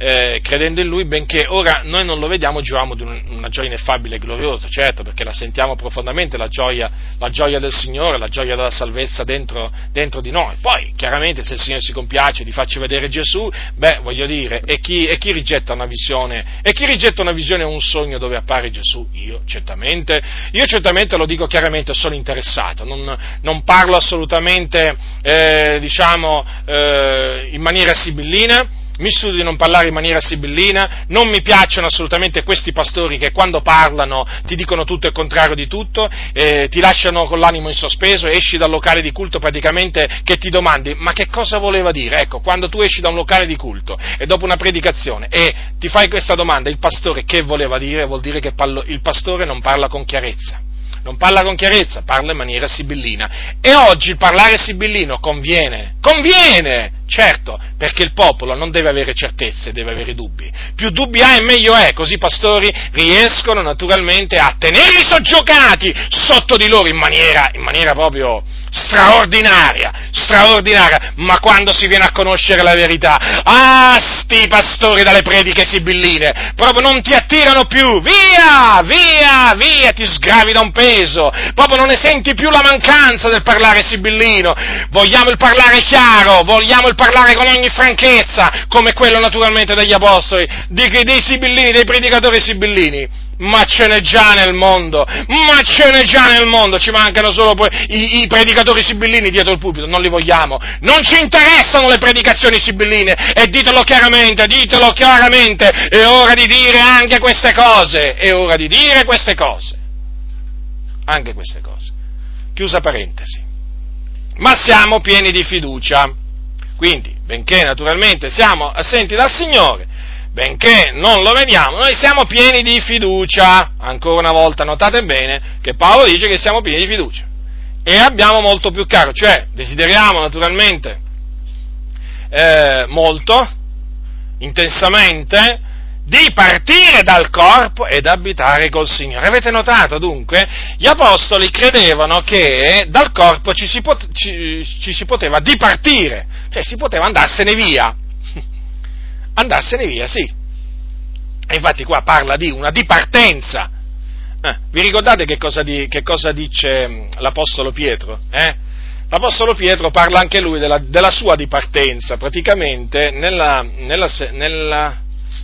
eh, credendo in Lui, benché ora noi non lo vediamo, gioiamo di una gioia ineffabile e gloriosa, certo, perché la sentiamo profondamente, la gioia, la gioia del Signore, la gioia della salvezza dentro, dentro, di noi. Poi, chiaramente, se il Signore si compiace di farci vedere Gesù, beh, voglio dire, e chi, e chi rigetta una visione, e chi rigetta una visione o un sogno dove appare Gesù? Io, certamente, io certamente lo dico chiaramente, sono interessato, non, non parlo assolutamente, eh, diciamo, eh, in maniera sibillina, mi studio di non parlare in maniera sibillina, non mi piacciono assolutamente questi pastori che quando parlano ti dicono tutto il contrario di tutto, eh, ti lasciano con l'animo in sospeso, esci dal locale di culto praticamente che ti domandi ma che cosa voleva dire? Ecco, quando tu esci da un locale di culto e dopo una predicazione e ti fai questa domanda, il pastore che voleva dire? Vuol dire che il pastore non parla con chiarezza non parla con chiarezza, parla in maniera sibillina. E oggi parlare sibillino conviene, conviene, certo, perché il popolo non deve avere certezze, deve avere dubbi. Più dubbi ha e meglio è, così i pastori riescono naturalmente a tenerli soggiocati sotto di loro in maniera, in maniera proprio straordinaria, straordinaria, ma quando si viene a conoscere la verità, ah, sti pastori dalle prediche sibilline, proprio non ti attirano più, via, via, via, ti sgravi da un peso, proprio non ne senti più la mancanza del parlare sibillino, vogliamo il parlare chiaro, vogliamo il parlare con ogni franchezza, come quello naturalmente degli apostoli, dei, dei sibillini, dei predicatori sibillini ma ce n'è già nel mondo, ma ce n'è già nel mondo, ci mancano solo i, i, predicatori sibillini dietro il pulpito, non li vogliamo, non ci interessano le predicazioni sibilline e ditelo chiaramente, ditelo chiaramente, è ora di dire anche queste cose, è ora di dire queste cose, anche queste cose. Chiusa parentesi. Ma siamo pieni di fiducia, quindi, benché naturalmente siamo assenti dal Signore, benché non lo vediamo, noi siamo pieni di fiducia. Ancora una volta notate bene che Paolo dice che siamo pieni di fiducia. E abbiamo molto più caro, cioè desideriamo naturalmente eh, molto, intensamente, di partire dal corpo ed abitare col Signore. Avete notato dunque? Gli apostoli credevano che dal corpo ci si, pot- ci, ci si poteva dipartire, cioè si poteva andarsene via andarsene via, sì. E infatti qua parla di una dipartenza. Eh, vi ricordate che cosa, di, che cosa, dice mm, l'Apostolo Pietro? Eh? L'Apostolo Pietro parla anche lui della, della sua dipartenza, praticamente nella, nella, nella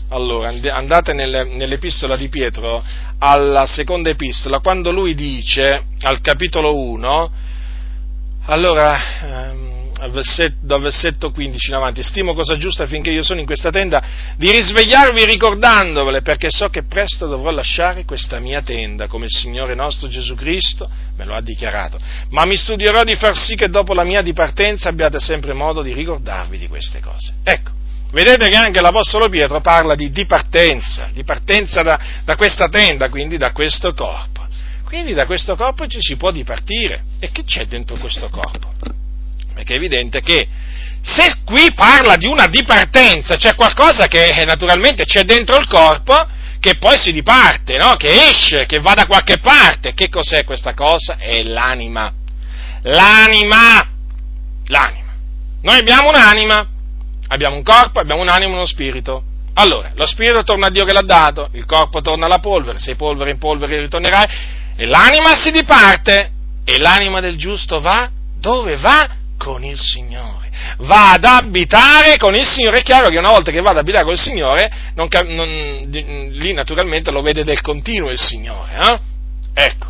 allora, andate nell'epistola di Pietro, alla seconda epistola, quando lui dice, al capitolo 1, allora, ehm, dal versetto 15 in avanti, stimo cosa giusta finché io sono in questa tenda, di risvegliarvi ricordandovele, perché so che presto dovrò lasciare questa mia tenda, come il Signore nostro Gesù Cristo me lo ha dichiarato. Ma mi studierò di far sì che dopo la mia dipartenza abbiate sempre modo di ricordarvi di queste cose. Ecco, vedete che anche l'Apostolo Pietro parla di dipartenza, dipartenza da, da questa tenda, quindi da questo corpo. Quindi da questo corpo ci si può dipartire. E che c'è dentro questo corpo? perché è evidente che se qui parla di una dipartenza, c'è qualcosa che eh, naturalmente c'è dentro il corpo, che poi si diparte, no? che esce, che va da qualche parte. Che cos'è questa cosa? È l'anima. L'anima! L'anima. Noi abbiamo un'anima, abbiamo un corpo, abbiamo un'anima e uno spirito. Allora, lo spirito torna a Dio che l'ha dato, il corpo torna alla polvere, sei polvere in polvere ritornerai, e l'anima si diparte, e l'anima del giusto va dove va? Con il Signore. Va ad abitare con il Signore. È chiaro che una volta che va ad abitare con il Signore, non, non, lì naturalmente lo vede del continuo il Signore. Eh? Ecco.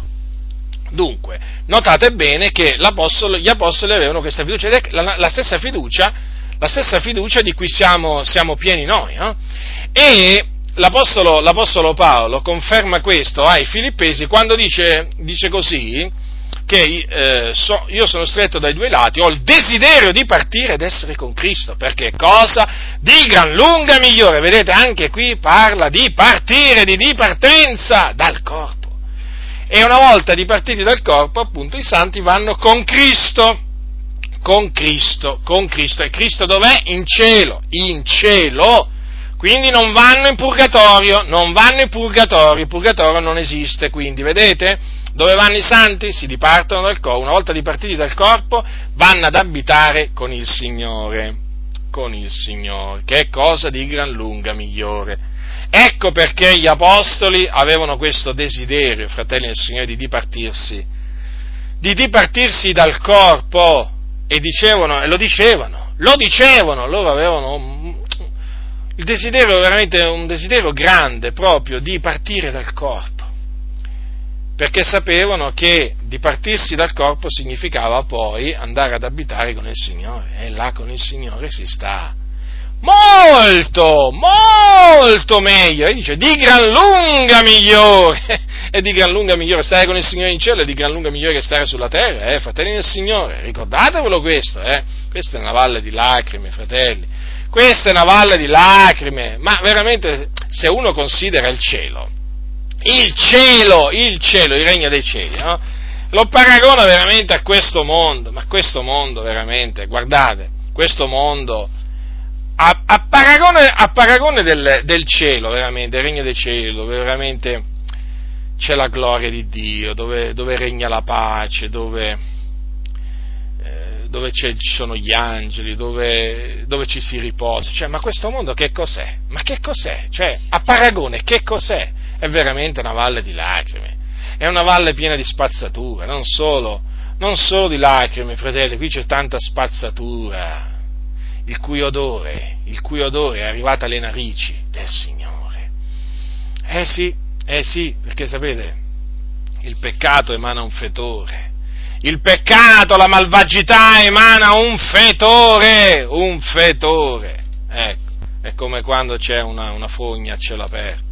Dunque, notate bene che gli apostoli avevano questa fiducia, la, la, stessa fiducia, la stessa fiducia di cui siamo, siamo pieni noi. Eh? E l'apostolo, l'apostolo, Paolo conferma questo ai Filippesi quando dice, dice così, che eh, so, io sono stretto dai due lati, ho il desiderio di partire ed essere con Cristo, perché cosa di gran lunga migliore, vedete anche qui parla di partire, di dipartenza dal corpo. E una volta dipartiti dal corpo, appunto, i santi vanno con Cristo, con Cristo, con Cristo. E Cristo dov'è? In cielo, in cielo. Quindi non vanno in purgatorio, non vanno in purgatorio, il purgatorio non esiste, quindi vedete? Dove vanno i santi? Si dipartono dal corpo, una volta dipartiti dal corpo, vanno ad abitare con il Signore, con il Signore, che è cosa di gran lunga migliore. Ecco perché gli apostoli avevano questo desiderio, fratelli del Signore, di dipartirsi, di dipartirsi dal corpo, e dicevano, e lo dicevano, lo dicevano, loro avevano il desiderio veramente un desiderio grande proprio di partire dal corpo. Perché sapevano che dipartirsi dal corpo significava poi andare ad abitare con il Signore, e là con il Signore si sta molto, molto meglio, e dice di gran lunga migliore, è di gran lunga migliore. Stare con il Signore in cielo, è di gran lunga migliore che stare sulla terra, eh, fratelli del Signore, ricordatevelo questo, eh, questa è una valle di lacrime, fratelli, questa è una valle di lacrime, ma veramente se uno considera il cielo, il cielo, il cielo, il regno dei cieli, no? lo paragona veramente a questo mondo, ma questo mondo veramente, guardate, questo mondo, a, a paragone, a paragone del, del, cielo, veramente, del regno dei cieli, dove veramente c'è la gloria di Dio, dove, dove regna la pace, dove, eh, dove ci sono gli angeli, dove, dove, ci si riposa, cioè, ma questo mondo che cos'è? Ma che cos'è? Cioè, a paragone, che cos'è? è veramente una valle di lacrime, è una valle piena di spazzatura, non solo, non solo di lacrime, fratelli, qui c'è tanta spazzatura, il cui odore, il cui odore è arrivato alle narici del Signore. Eh sì, eh sì, perché sapete, il peccato emana un fetore, il peccato, la malvagità emana un fetore, un fetore. Ecco, è come quando c'è una, una fogna a cielo aperto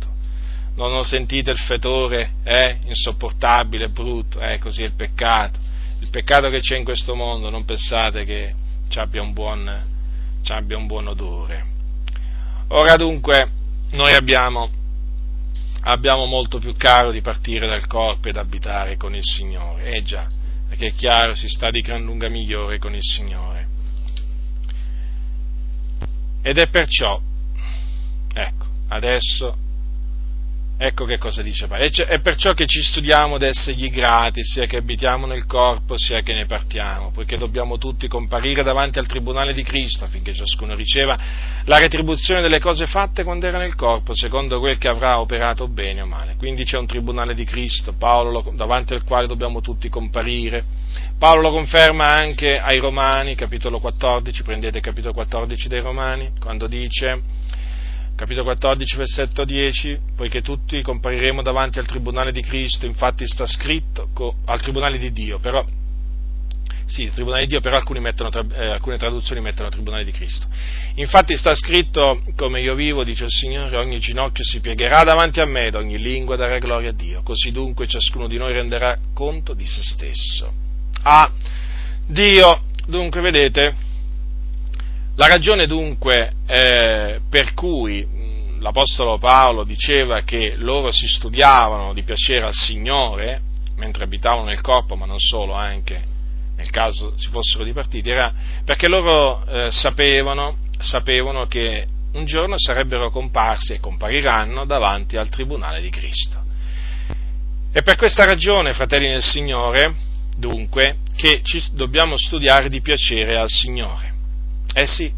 non ho sentito il fetore, eh? insopportabile, brutto, eh? così è il peccato. Il peccato che c'è in questo mondo, non pensate che ci abbia un buon, abbia un buon odore. Ora dunque, noi abbiamo, abbiamo molto più caro di partire dal corpo ed abitare con il Signore, eh già, perché è chiaro, si sta di gran lunga migliore con il Signore. Ed è perciò, ecco, adesso Ecco che cosa dice Paolo. È perciò che ci studiamo ad essergli grati, sia che abitiamo nel corpo, sia che ne partiamo, poiché dobbiamo tutti comparire davanti al tribunale di Cristo, affinché ciascuno riceva la retribuzione delle cose fatte quando era nel corpo, secondo quel che avrà operato bene o male. Quindi c'è un tribunale di Cristo, Paolo, davanti al quale dobbiamo tutti comparire. Paolo lo conferma anche ai Romani, capitolo 14, prendete capitolo 14 dei Romani, quando dice capitolo 14, versetto 10, poiché tutti compariremo davanti al tribunale di Cristo, infatti sta scritto, al tribunale di Dio, però, sì, il tribunale di Dio, però mettono, eh, alcune traduzioni mettono tribunale di Cristo. Infatti sta scritto, come io vivo, dice il Signore, ogni ginocchio si piegherà davanti a me ed ogni lingua darà gloria a Dio, così dunque ciascuno di noi renderà conto di se stesso. A Dio, dunque vedete, la ragione dunque eh, per cui l'Apostolo Paolo diceva che loro si studiavano di piacere al Signore mentre abitavano nel corpo, ma non solo, anche nel caso si fossero dipartiti, era perché loro eh, sapevano, sapevano che un giorno sarebbero comparsi e compariranno davanti al tribunale di Cristo. E per questa ragione, fratelli nel Signore, dunque, che ci dobbiamo studiare di piacere al Signore Eh sì,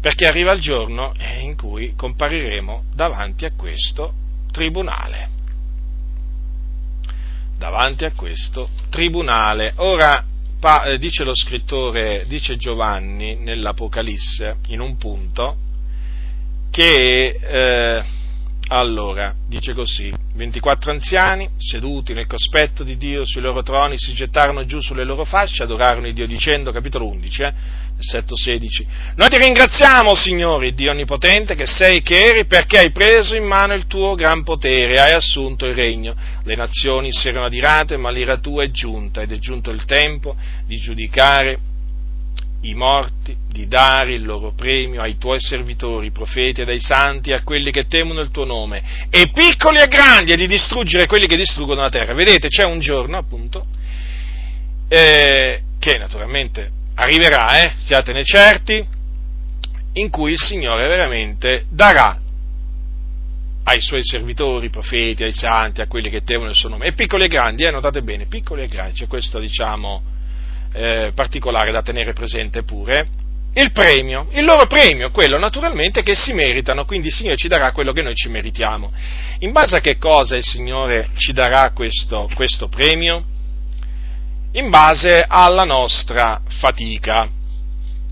perché arriva il giorno in cui compariremo davanti a questo tribunale. Davanti a questo tribunale. Ora, pa, eh, dice lo scrittore, dice Giovanni nell'Apocalisse, in un punto, che eh, allora, dice così, 24 anziani, seduti nel cospetto di Dio sui loro troni, si gettarono giù sulle loro fasce, adorarono il Dio dicendo, capitolo 11, eh, versetto 16, Noi ti ringraziamo, Signore, Dio Onnipotente, che sei che eri, perché hai preso in mano il tuo gran potere hai assunto il regno. Le nazioni si erano adirate, ma l'ira tua è giunta, ed è giunto il tempo di giudicare i morti, di dare il loro premio ai tuoi servitori, profeti ed ai santi, a quelli che temono il tuo nome, e piccoli e grandi, e di distruggere quelli che distruggono la terra. Vedete, c'è un giorno, appunto, eh, che naturalmente arriverà, eh, siatene certi, in cui il Signore veramente darà ai suoi servitori, profeti, ai santi, a quelli che temono il suo nome, e piccoli e grandi, eh, notate bene, piccoli e grandi, c'è questo, diciamo, eh, particolare da tenere presente pure, il premio, il loro premio, quello naturalmente che si meritano, quindi il Signore ci darà quello che noi ci meritiamo. In base a che cosa il Signore ci darà questo, questo premio? In base alla nostra fatica.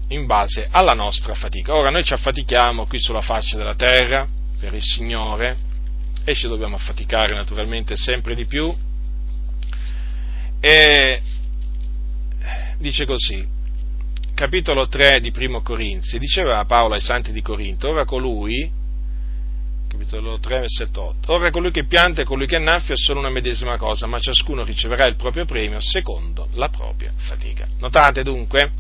In base alla nostra fatica. Ora noi ci affatichiamo qui sulla faccia della terra per il Signore e ci dobbiamo affaticare naturalmente sempre di più. E dice così, capitolo 3 di Primo Corinzi, diceva Paolo ai santi di Corinto, ora colui, capitolo 3, versetto 8, ora colui che pianta e colui che annaffia sono una medesima cosa, ma ciascuno riceverà il proprio premio secondo la propria fatica. Notate dunque?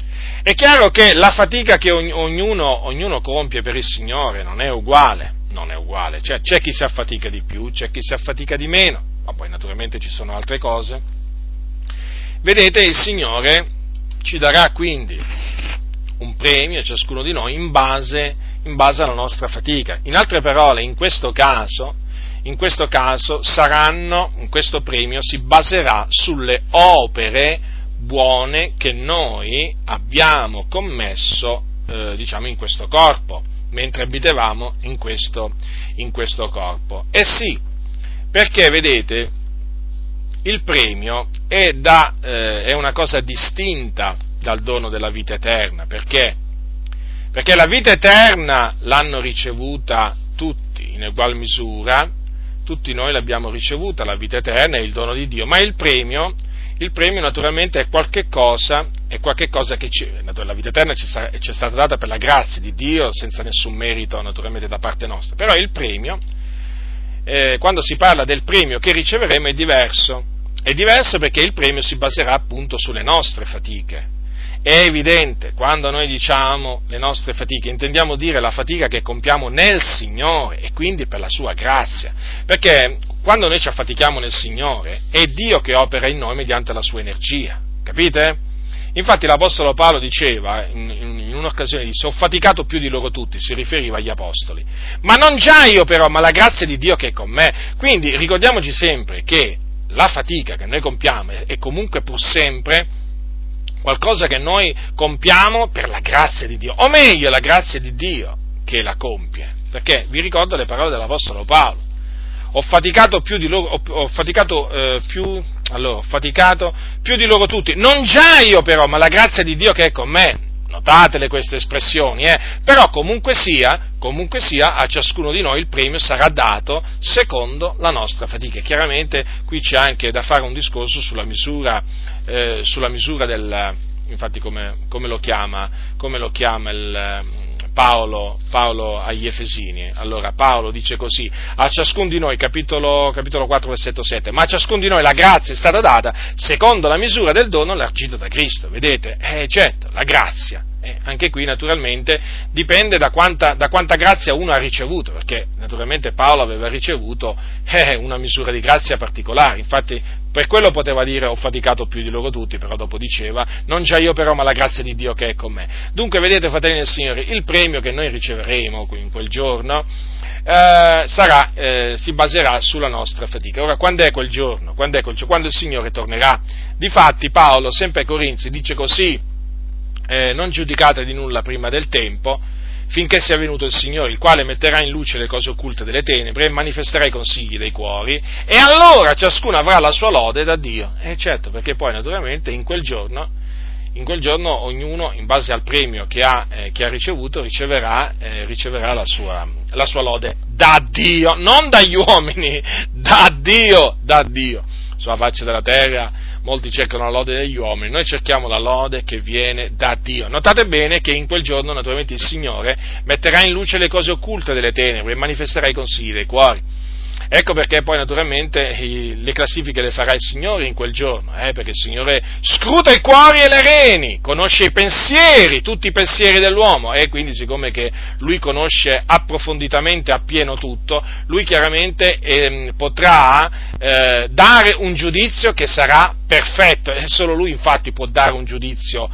È chiaro che la fatica che ognuno, ognuno compie per il Signore non è uguale, non è uguale, cioè, c'è chi si affatica di più, c'è chi si affatica di meno, ma poi naturalmente ci sono altre cose. Vedete, il Signore ci darà quindi un premio a ciascuno di noi in base, in base alla nostra fatica. In altre parole, in questo caso, in questo caso saranno, in questo premio si baserà sulle opere buone che noi abbiamo commesso, eh, diciamo, in questo corpo, mentre abitavamo in questo, in questo corpo. E sì, perché vedete, il premio è, da, eh, è una cosa distinta dal dono della vita eterna. Perché? Perché la vita eterna l'hanno ricevuta tutti in ugual misura, tutti noi l'abbiamo ricevuta, la vita eterna è il dono di Dio, ma il premio, il premio naturalmente è qualche cosa, è qualche cosa che ci, la vita eterna ci, è stata data per la grazia di Dio, senza nessun merito naturalmente da parte nostra, però il premio, eh, quando si parla del premio che riceveremo è diverso, è diverso perché il premio si baserà appunto sulle nostre fatiche. È evidente, quando noi diciamo le nostre fatiche, intendiamo dire la fatica che compiamo nel Signore e quindi per la sua grazia. Perché quando noi ci affatichiamo nel Signore è Dio che opera in noi mediante la sua energia. Capite? Infatti l'Apostolo Paolo diceva in, in, un'occasione, disse, ho faticato più di loro tutti, si riferiva agli Apostoli. Ma non già io però, ma la grazia di Dio che è con me. Quindi ricordiamoci sempre che la fatica che noi compiamo è comunque pur sempre qualcosa che noi compiamo per la grazia di Dio, o meglio la grazia di Dio che la compie, perché vi ricordo le parole dell'Apostolo Paolo, ho faticato più di loro, ho, ho faticato, eh, più, allora, ho faticato più di loro tutti, non già io però, ma la grazia di Dio che è con me, notatele queste espressioni, eh? però comunque sia, comunque sia, a ciascuno di noi il premio sarà dato secondo la nostra fatica. Chiaramente qui c'è anche da fare un discorso sulla misura, eh, sulla misura del, infatti come, come, lo chiama, come lo chiama il, Paolo, Paolo, agli Efesini. Allora Paolo dice così, a ciascun di noi, capitolo, capitolo 4, versetto 7, ma a ciascun di noi la grazia è stata data secondo la misura del dono largito da Cristo. Vedete? Eh, certo, la grazia. Eh, anche qui naturalmente dipende da quanta, da quanta, grazia uno ha ricevuto, perché naturalmente Paolo aveva ricevuto eh, una misura di grazia particolare, infatti per quello poteva dire ho faticato più di loro tutti, però dopo diceva non già io però ma la grazia di Dio che è con me. Dunque vedete fratelli del Signore, il premio che noi riceveremo in quel giorno eh, sarà, eh, si baserà sulla nostra fatica. Ora, quando è quel giorno? Quando, è quel giorno? quando il Signore tornerà? Difatti Paolo, sempre ai Corinzi, dice così, eh, non giudicate di nulla prima del tempo, finché sia venuto il Signore, il quale metterà in luce le cose occulte delle tenebre e manifesterà i consigli dei cuori, e allora ciascuno avrà la sua lode da Dio. E certo, perché poi naturalmente in quel giorno, in quel giorno ognuno, in base al premio che ha, eh, che ha ricevuto, riceverà, eh, riceverà la, sua, la sua lode da Dio, non dagli uomini, da Dio, da Dio. Sulla faccia della terra molti cercano la lode degli uomini, noi cerchiamo la lode che viene da Dio. Notate bene che in quel giorno naturalmente il Signore metterà in luce le cose occulte delle tenebre e manifesterà i consigli dei cuori. Ecco perché poi naturalmente le classifiche le farà il Signore in quel giorno, eh, perché il Signore scruta i cuori e le reni, conosce i pensieri, tutti i pensieri dell'uomo e quindi siccome che lui conosce approfonditamente, appieno tutto, lui chiaramente eh, potrà eh, dare un giudizio che sarà perfetto e solo lui infatti può dare un giudizio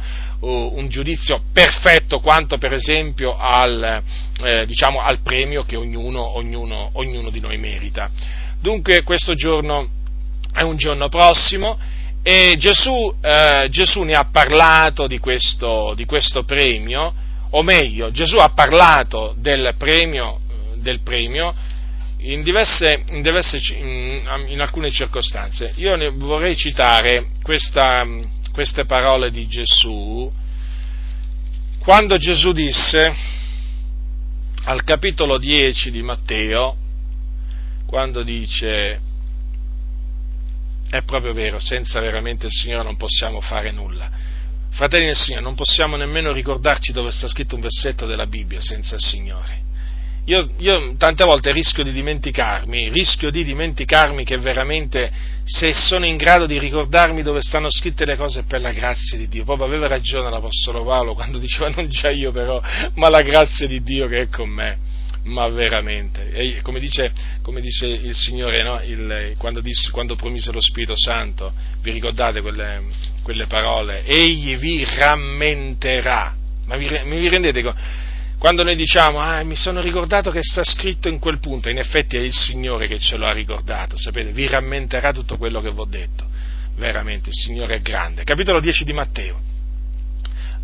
un giudizio perfetto quanto per esempio al, eh, diciamo, al premio che ognuno, ognuno, ognuno di noi merita. Dunque questo giorno è un giorno prossimo e Gesù, eh, Gesù ne ha parlato di questo, di questo, premio, o meglio, Gesù ha parlato del premio, del premio in, diverse, in, diverse, in, alcune circostanze. Io ne vorrei citare questa, queste parole di Gesù quando Gesù disse al capitolo 10 di Matteo, quando dice è proprio vero, senza veramente il Signore non possiamo fare nulla. Fratelli del Signore, non possiamo nemmeno ricordarci dove sta scritto un versetto della Bibbia senza il Signore. Io, io, tante volte rischio di dimenticarmi, rischio di dimenticarmi che veramente se sono in grado di ricordarmi dove stanno scritte le cose per la grazia di Dio. Proprio aveva ragione l'Apostolo Paolo quando diceva non già io però, ma la grazia di Dio che è con me. Ma veramente, e come, dice, come dice, il Signore no? il, quando, disse, quando, promise lo Spirito Santo, vi ricordate quelle, quelle parole? Egli vi rammenterà. Ma vi, vi rendete conto? Quando noi diciamo, ah, mi sono ricordato che sta scritto in quel punto, in effetti è il Signore che ce lo ha ricordato, sapete, vi rammenterà tutto quello che vi ho detto. Veramente, il Signore è grande. Capitolo 10 di Matteo.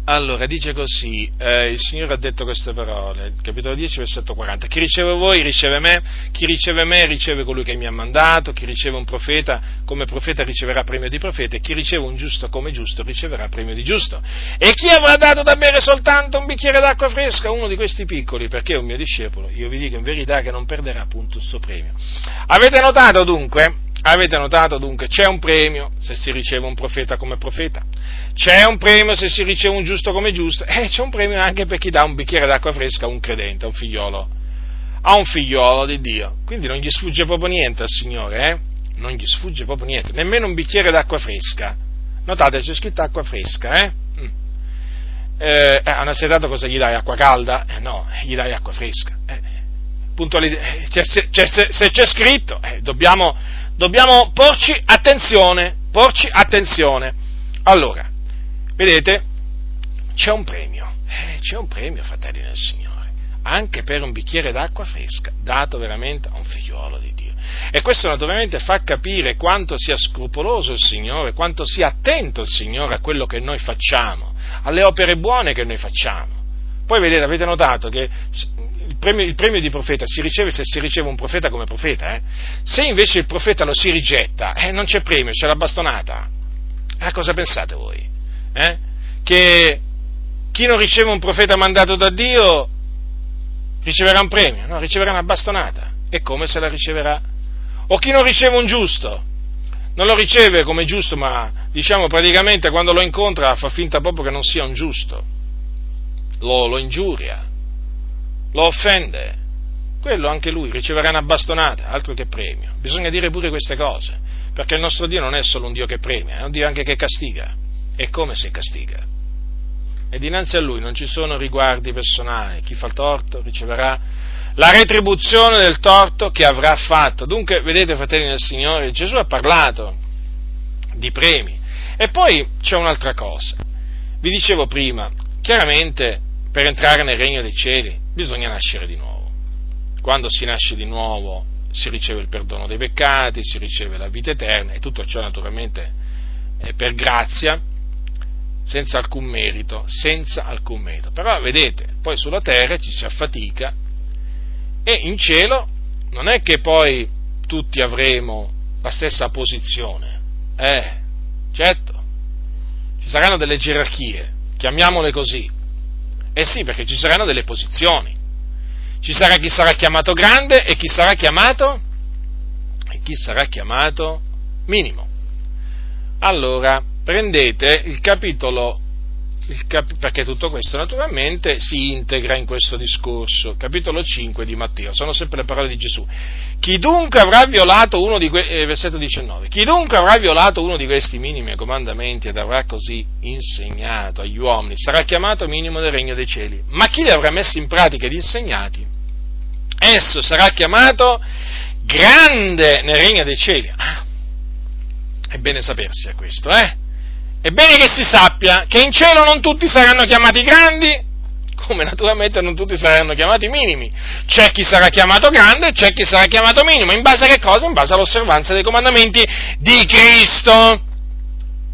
Allora, dice così, eh, il Signore ha detto queste parole, capitolo 10, versetto 40, chi riceve voi riceve me, chi riceve me riceve colui che mi ha mandato, chi riceve un profeta come profeta riceverà premio di profeta e chi riceve un giusto come giusto riceverà premio di giusto. E chi avrà dato da bere soltanto un bicchiere d'acqua fresca uno di questi piccoli, perché è un mio discepolo, io vi dico in verità che non perderà appunto il suo premio. Avete notato dunque Avete notato dunque, c'è un premio se si riceve un profeta come profeta, c'è un premio se si riceve un giusto come giusto e c'è un premio anche per chi dà un bicchiere d'acqua fresca a un credente, a un figliolo, a un figliolo di Dio. Quindi non gli sfugge proprio niente al Signore, eh? Non gli sfugge proprio niente, nemmeno un bicchiere d'acqua fresca. Notate, c'è scritto acqua fresca, eh? Mm. Eh, a una sedata cosa gli dai? Acqua calda? Eh, no, gli dai acqua fresca. Eh, puntuali- c'è, c'è, se c'è scritto, eh, dobbiamo dobbiamo porci attenzione, porci attenzione. Allora, vedete, c'è un premio, eh, c'è un premio, fratelli del Signore, anche per un bicchiere d'acqua fresca, dato veramente a un figliuolo di Dio. E questo naturalmente fa capire quanto sia scrupoloso il Signore, quanto sia attento il Signore a quello che noi facciamo, alle opere buone che noi facciamo. Poi vedete, avete notato che premio, il premio, di profeta si riceve se si riceve un profeta come profeta. Eh? Se invece il profeta lo si rigetta, eh, non c'è premio, c'è la bastonata. Eh, cosa pensate voi? Eh? Che chi non riceve un profeta mandato da Dio riceverà un premio? No, riceverà una bastonata. E come se la riceverà? O chi non riceve un giusto? Non lo riceve come giusto, ma diciamo praticamente quando lo incontra fa finta proprio che non sia un giusto. Lo, lo ingiuria lo offende, quello anche lui riceverà una bastonata, altro che premio. Bisogna dire pure queste cose, perché il nostro Dio non è solo un Dio che premia, è un Dio anche che castiga. E come si castiga? E dinanzi a lui non ci sono riguardi personali, chi fa il torto riceverà la retribuzione del torto che avrà fatto. Dunque, vedete, fratelli del Signore, Gesù ha parlato di premi. E poi c'è un'altra cosa. Vi dicevo prima, chiaramente per entrare nel regno dei cieli bisogna nascere di nuovo. Quando si nasce di nuovo si riceve il perdono dei peccati, si riceve la vita eterna e tutto ciò naturalmente è per grazia. senza alcun merito, senza alcun merito. Però vedete, poi sulla terra ci si affatica e in cielo non è che poi tutti avremo la stessa posizione, eh, certo, ci saranno delle gerarchie, chiamiamole così, eh sì, perché ci saranno delle posizioni, ci sarà chi sarà chiamato grande e chi sarà chiamato, e chi sarà chiamato minimo. Allora, prendete il capitolo, cap- perché tutto questo naturalmente si integra in questo discorso, capitolo 5 di Matteo, sono sempre le parole di Gesù. Chi dunque avrà violato uno di questi, eh, versetto 19, chi dunque avrà violato uno di questi minimi comandamenti ed avrà così insegnato agli uomini, sarà chiamato minimo del regno dei cieli, ma chi li avrà messi in pratica ed insegnati, esso sarà chiamato grande nel regno dei cieli. Ah, è bene sapersi a questo, eh? È bene che si sappia che in cielo non tutti saranno chiamati grandi, come naturalmente non tutti saranno chiamati minimi. C'è chi sarà chiamato grande c'è chi sarà chiamato minimo. In base a che cosa? In base all'osservanza dei comandamenti di Cristo.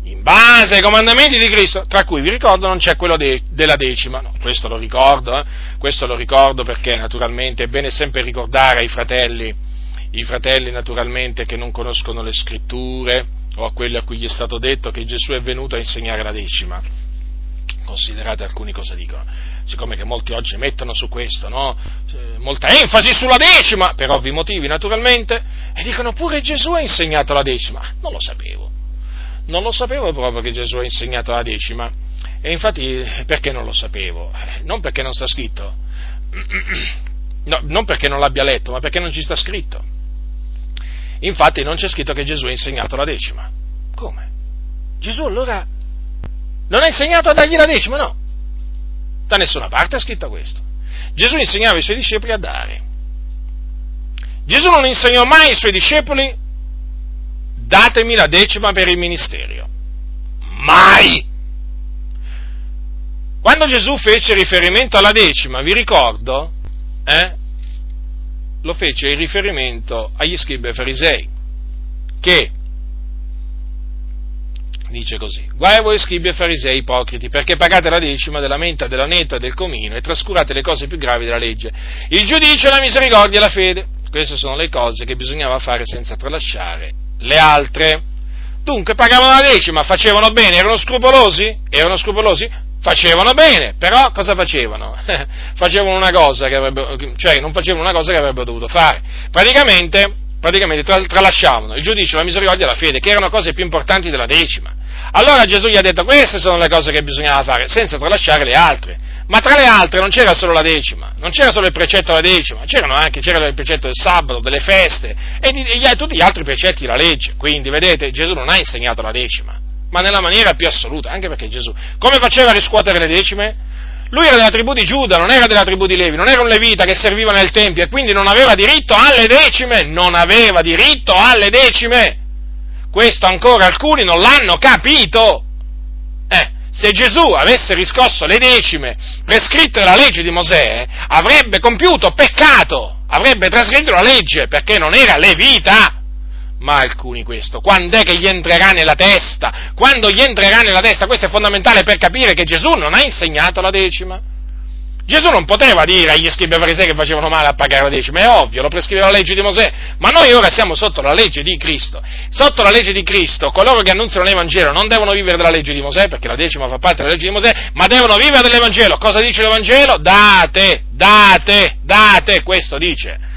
In base ai comandamenti di Cristo, tra cui vi ricordo non c'è quello de- della decima, no, questo lo ricordo, eh? questo lo ricordo perché naturalmente è bene sempre ricordare ai fratelli, i fratelli naturalmente che non conoscono le scritture, o a quelli a cui gli è stato detto che Gesù è venuto a insegnare la decima. Considerate alcuni cosa dicono, siccome che molti oggi mettono su questo, no? molta enfasi sulla decima, per ovvi motivi naturalmente, e dicono pure Gesù ha insegnato la decima. Non lo sapevo, non lo sapevo proprio che Gesù ha insegnato la decima. E infatti perché non lo sapevo? Non perché non sta scritto, no, non perché non l'abbia letto, ma perché non ci sta scritto. Infatti non c'è scritto che Gesù ha insegnato la decima. Come? Gesù allora non ha insegnato a dargli la decima? No. Da nessuna parte è scritto questo. Gesù insegnava ai suoi discepoli a dare. Gesù non insegnò mai ai suoi discepoli datemi la decima per il ministero. Mai! Quando Gesù fece riferimento alla decima, vi ricordo, eh, lo fece in riferimento agli scribi farisei, che dice così, guai a voi scribi e farisei ipocriti, perché pagate la decima della menta, della netta e del comino e trascurate le cose più gravi della legge, il giudizio, la misericordia e la fede. Queste sono le cose che bisognava fare senza tralasciare le altre. Dunque pagavano la decima, facevano bene, erano scrupolosi? Erano scrupolosi? Facevano bene, però cosa facevano? facevano una cosa che avrebbero, cioè non facevano una cosa che avrebbero dovuto fare. Praticamente, praticamente tralasciavano il giudizio, la misericordia e la fede, che erano cose più importanti della decima. Allora Gesù gli ha detto queste sono le cose che bisognava fare, senza tralasciare le altre. Ma tra le altre non c'era solo la decima, non c'era solo il precetto della decima, c'erano anche, c'era il precetto del sabato, delle feste e, di, e tutti gli altri precetti della legge. Quindi, vedete, Gesù non ha insegnato la decima ma nella maniera più assoluta, anche perché Gesù, come faceva a riscuotere le decime? Lui era della tribù di Giuda, non era della tribù di Levi, non era un levita che serviva nel Tempio e quindi non aveva diritto alle decime, non aveva diritto alle decime. Questo ancora alcuni non l'hanno capito. Eh, se Gesù avesse riscosso le decime prescritte dalla legge di Mosè, avrebbe compiuto peccato, avrebbe trasgredito la legge perché non era levita ma alcuni questo. Quando è che gli entrerà nella testa? Quando gli entrerà nella testa? Questo è fondamentale per capire che Gesù non ha insegnato la decima. Gesù non poteva dire agli scribi e farisei che facevano male a pagare la decima, è ovvio, lo prescriveva la legge di Mosè, ma noi ora siamo sotto la legge di Cristo. Sotto la legge di Cristo, coloro che annunziano l'Evangelo non devono vivere della legge di Mosè, perché la decima fa parte della legge di Mosè, ma devono vivere dell'Evangelo. Cosa dice l'Evangelo? Date, date, date, questo dice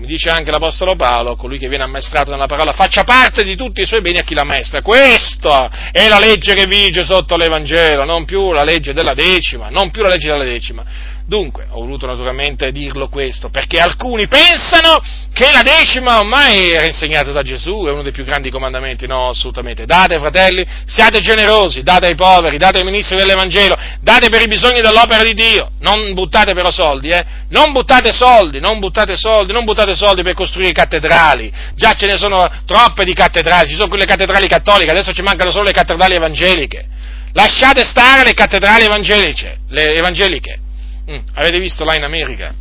come dice anche l'Apostolo Paolo, colui che viene ammaestrato nella parola, faccia parte di tutti i suoi beni a chi l'ammaestra. Questa è la legge che vige sotto l'Evangelo, non più la legge della decima, non più la legge della decima. Dunque, ho voluto naturalmente dirlo questo, perché alcuni pensano che la decima ormai era insegnata da Gesù, è uno dei più grandi comandamenti, no, assolutamente. Date, fratelli, siate generosi, date ai poveri, date ai ministri dell'Evangelo, date per i bisogni dell'opera di Dio, non buttate però soldi, eh, non buttate soldi, non buttate soldi, non buttate soldi per costruire cattedrali, già ce ne sono troppe di cattedrali, ci sono quelle cattedrali cattoliche, adesso ci mancano solo le cattedrali evangeliche. Lasciate stare le cattedrali evangeliche, le evangeliche Mm. Avete visto là in America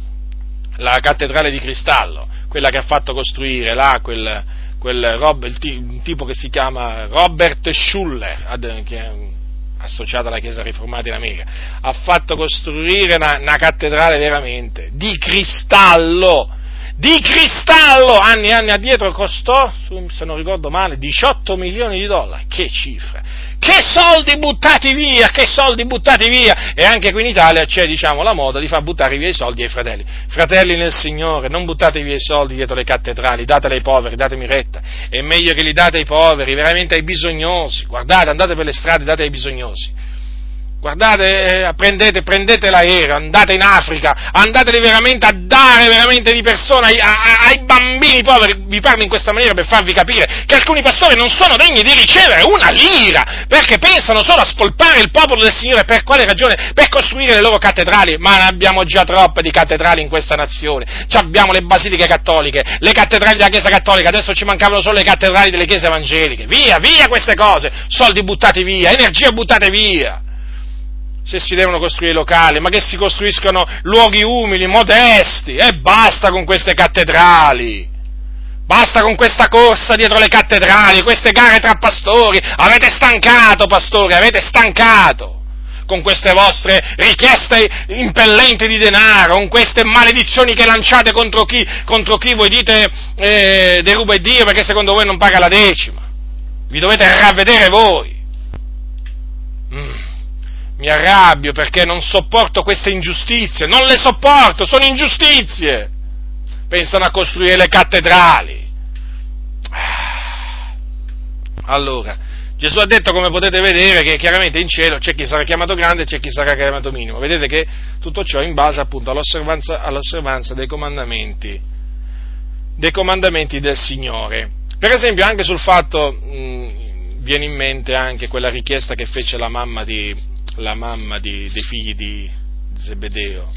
la cattedrale di cristallo, quella che ha fatto costruire là quel, quel Rob, t- tipo che si chiama Robert Schuller, che associata alla Chiesa Riformata in America, ha fatto costruire una, una cattedrale veramente di cristallo, di cristallo, anni e anni addietro costò, se non ricordo male, 18 milioni di dollari, che cifra, che soldi buttati via, che soldi buttati via, e anche qui in Italia c'è, diciamo, la moda di far buttare via i soldi ai fratelli, fratelli nel Signore, non buttate via i soldi dietro le cattedrali, dateli ai poveri, datemi retta, è meglio che li date ai poveri, veramente ai bisognosi, guardate, andate per le strade, date ai bisognosi, Guardate, eh, prendete, prendete, l'aereo, andate in Africa, andateli veramente a dare veramente di persona ai, ai, bambini poveri. Vi parlo in questa maniera per farvi capire che alcuni pastori non sono degni di ricevere una lira, perché pensano solo a spolpare il popolo del Signore. Per quale ragione? Per costruire le loro cattedrali. Ma ne abbiamo già troppe di cattedrali in questa nazione. Ci abbiamo le basiliche cattoliche, le cattedrali della Chiesa Cattolica, adesso ci mancavano solo le cattedrali delle Chiese Evangeliche. Via, via queste cose, soldi buttati via, energie buttate via se si devono costruire locali, ma che si costruiscano luoghi umili, modesti, e basta con queste cattedrali. Basta con questa corsa dietro le cattedrali, queste gare tra pastori. Avete stancato, pastori, avete stancato con queste vostre richieste impellenti di denaro, con queste maledizioni che lanciate contro chi, contro chi voi dite eh, deruba Dio perché secondo voi non paga la decima. Vi dovete ravvedere voi. Mm mi arrabbio perché non sopporto queste ingiustizie, non le sopporto, sono ingiustizie. Pensano a costruire le cattedrali. Ah. Allora, Gesù ha detto, come potete vedere, che chiaramente in cielo c'è chi sarà chiamato grande e c'è chi sarà chiamato minimo. Vedete che tutto ciò è in base appunto all'osservanza, all'osservanza dei, comandamenti, dei comandamenti del Signore. Per esempio anche sul fatto, mh, viene in mente anche quella richiesta che fece la mamma di, la mamma di, dei figli di Zebedeo,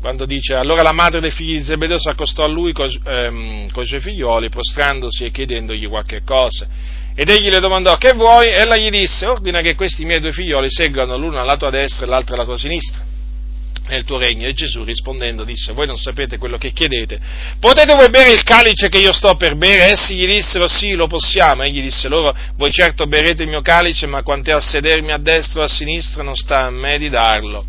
quando dice allora la madre dei figli di Zebedeo si accostò a lui con ehm, i suoi figlioli, prostrandosi e chiedendogli qualche cosa. Ed egli le domandò che vuoi? Ella gli disse ordina che questi miei due figlioli seggano l'uno alla tua destra e l'altro alla tua sinistra nel tuo regno. E Gesù rispondendo disse, voi non sapete quello che chiedete, potete voi bere il calice che io sto per bere? Essi gli dissero, sì, lo possiamo. Egli disse loro, voi certo berete il mio calice, ma quanto è a sedermi a destra o a sinistra non sta a me di darlo.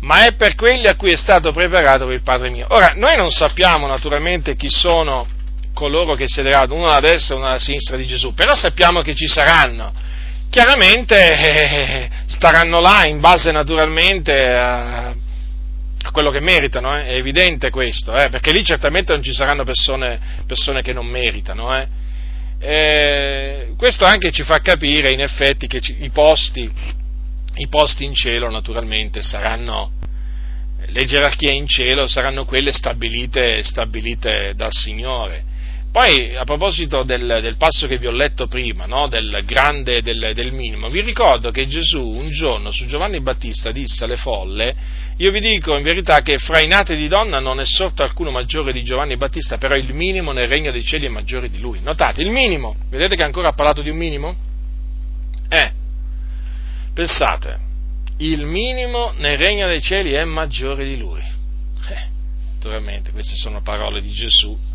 Ma è per quelli a cui è stato preparato per il Padre mio. Ora, noi non sappiamo naturalmente chi sono coloro che siederanno, uno alla destra e uno alla sinistra di Gesù, però sappiamo che ci saranno chiaramente eh, staranno là in base naturalmente a, a quello che meritano, eh? è evidente questo, eh? perché lì certamente non ci saranno persone, persone che non meritano. Eh? eh questo anche ci fa capire in effetti che i posti, i posti in cielo naturalmente saranno, le gerarchie in cielo saranno quelle stabilite, stabilite dal Signore. Poi, a proposito del, del, passo che vi ho letto prima, no? del grande e del, del, minimo, vi ricordo che Gesù un giorno su Giovanni Battista disse alle folle, io vi dico in verità che fra i nati di donna non è sorto alcuno maggiore di Giovanni Battista, però il minimo nel regno dei cieli è maggiore di lui. Notate, il minimo, vedete che ancora ha parlato di un minimo? Eh, pensate, il minimo nel regno dei cieli è maggiore di lui. Eh, naturalmente, queste sono parole di Gesù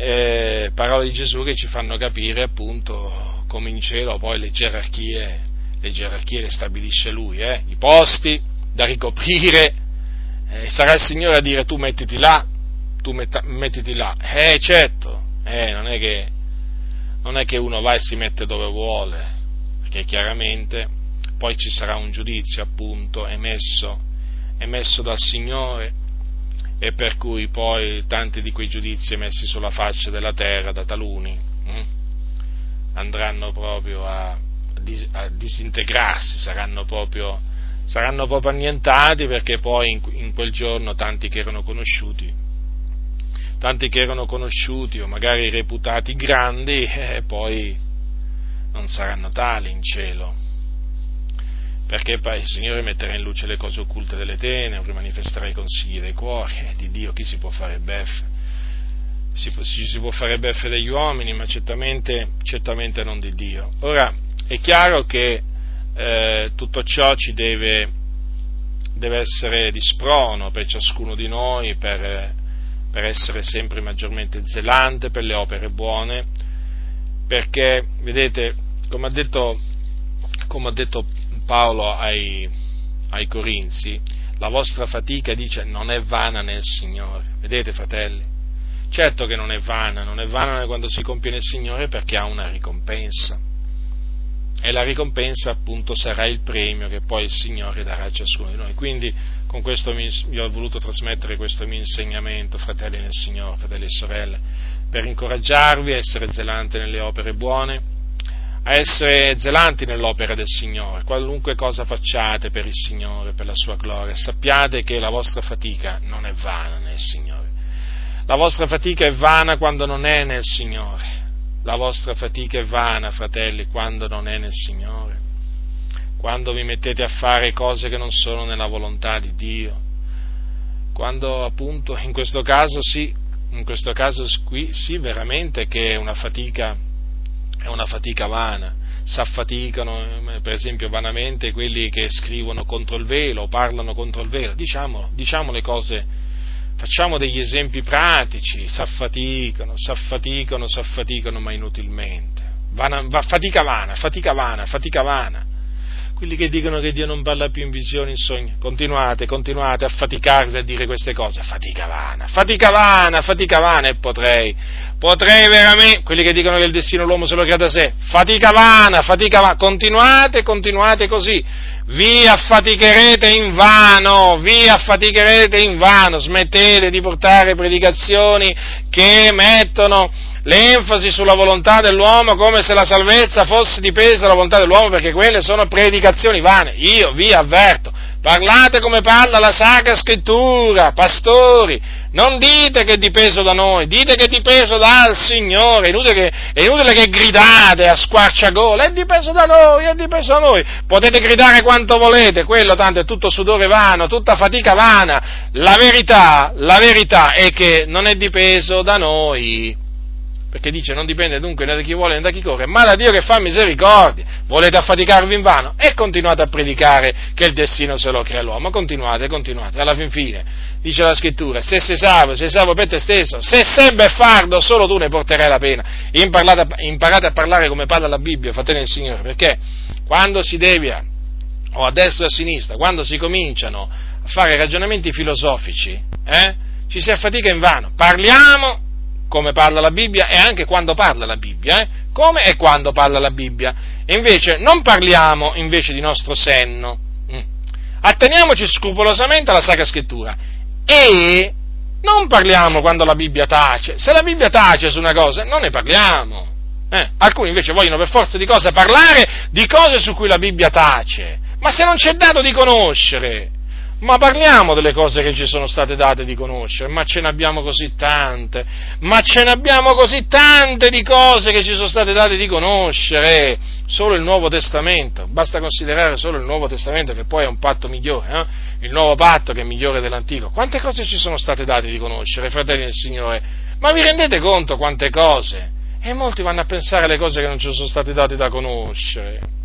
eh, parole di Gesù che ci fanno capire appunto come in cielo poi le gerarchie le, gerarchie le stabilisce Lui, eh? i posti da ricoprire, eh, sarà il Signore a dire tu mettiti là, tu metta, mettiti là, eh certo, eh, non, è che, non è che uno va e si mette dove vuole, perché chiaramente poi ci sarà un giudizio appunto emesso, emesso dal Signore e per cui poi tanti di quei giudizi emessi sulla faccia della terra da taluni hm, andranno proprio a, a, disintegrarsi, saranno proprio, saranno proprio annientati perché poi in, in, quel giorno tanti che erano conosciuti, tanti che erano conosciuti o magari reputati grandi, eh, poi non saranno tali in cielo perché il Signore metterà in luce le cose occulte delle tenebre, manifesterà i consigli dei cuori, di Dio chi si può fare beffe? Si può, si può fare beffe degli uomini, ma certamente, certamente, non di Dio. Ora, è chiaro che eh, tutto ciò ci deve, deve, essere di sprono per ciascuno di noi, per, per essere sempre maggiormente zelante per le opere buone, perché, vedete, come ha detto come ha detto Paolo ai, ai Corinzi, la vostra fatica, dice, non è vana nel Signore. Vedete, fratelli? Certo che non è vana, non è vana quando si compie nel Signore perché ha una ricompensa. E la ricompensa appunto sarà il premio che poi il Signore darà a ciascuno di noi. Quindi con questo vi ho voluto trasmettere questo mio insegnamento, fratelli nel Signore, fratelli e sorelle, per incoraggiarvi a essere zelanti nelle opere buone, a essere zelanti nell'opera del Signore, qualunque cosa facciate per il Signore, per la sua gloria, sappiate che la vostra fatica non è vana nel Signore. La vostra fatica è vana quando non è nel Signore. La vostra fatica è vana, fratelli, quando non è nel Signore. Quando vi mettete a fare cose che non sono nella volontà di Dio. Quando appunto in questo caso sì, in questo caso qui sì veramente che è una fatica è una fatica vana, si affaticano, eh, per esempio, vanamente quelli che scrivono contro il velo, parlano contro il velo, diciamo, diciamo le cose, facciamo degli esempi pratici, si affaticano, si affaticano, si affaticano, ma inutilmente. Vana, va, fatica vana, fatica vana, fatica vana quelli che dicono che Dio non parla più in visione, in sogni, continuate, continuate a faticarvi a dire queste cose, fatica vana, fatica vana, fatica vana, e potrei, potrei veramente, quelli che dicono che il destino l'uomo se lo crea da sé, fatica vana, fatica vana, continuate, continuate così, vi affaticherete in vano, vi affaticherete in vano, smettete di portare predicazioni che mettono l'enfasi sulla volontà dell'uomo come se la salvezza fosse dipesa dalla volontà dell'uomo perché quelle sono predicazioni vane. Io vi avverto, parlate come parla la Sacra Scrittura, pastori, non dite che è dipeso da noi, dite che è dipeso dal Signore, è inutile che, è inutile che gridate a squarciagola, è dipeso da noi, è dipeso da noi. Potete gridare quanto volete, quello tanto è tutto sudore vano, tutta fatica vana. La verità, la verità è che non è dipeso da noi perché dice non dipende dunque né da chi vuole né da chi corre, ma da Dio che fa misericordia. Volete affaticarvi in vano? E continuate a predicare che il destino se lo crea l'uomo, continuate, continuate, alla fin fine, dice la scrittura, se sei salvo, sei salvo per te stesso, se sei beffardo solo tu ne porterai la pena. Imparate, imparate a parlare come parla la Bibbia, fratelli del Signore, perché quando si devia, o a destra o a sinistra, quando si cominciano a fare ragionamenti filosofici, eh, ci si affatica in vano. Parliamo come parla la Bibbia e anche quando parla la Bibbia, eh? come e quando parla la Bibbia. E invece non parliamo invece di nostro senno, mm. atteniamoci scrupolosamente alla Sacra Scrittura e non parliamo quando la Bibbia tace. Se la Bibbia tace su una cosa, non ne parliamo. Eh? Alcuni invece vogliono per forza di cose parlare di cose su cui la Bibbia tace. Ma se non c'è dato di conoscere, ma parliamo delle cose che ci sono state date di conoscere, ma ce ne abbiamo così tante, ma ce ne abbiamo così tante di cose che ci sono state date di conoscere, solo il Nuovo Testamento, basta considerare solo il Nuovo Testamento che poi è un patto migliore, eh? il nuovo patto che è migliore dell'antico, quante cose ci sono state date di conoscere, fratelli del Signore, ma vi rendete conto quante cose? E molti vanno a pensare alle cose che non ci sono state date da conoscere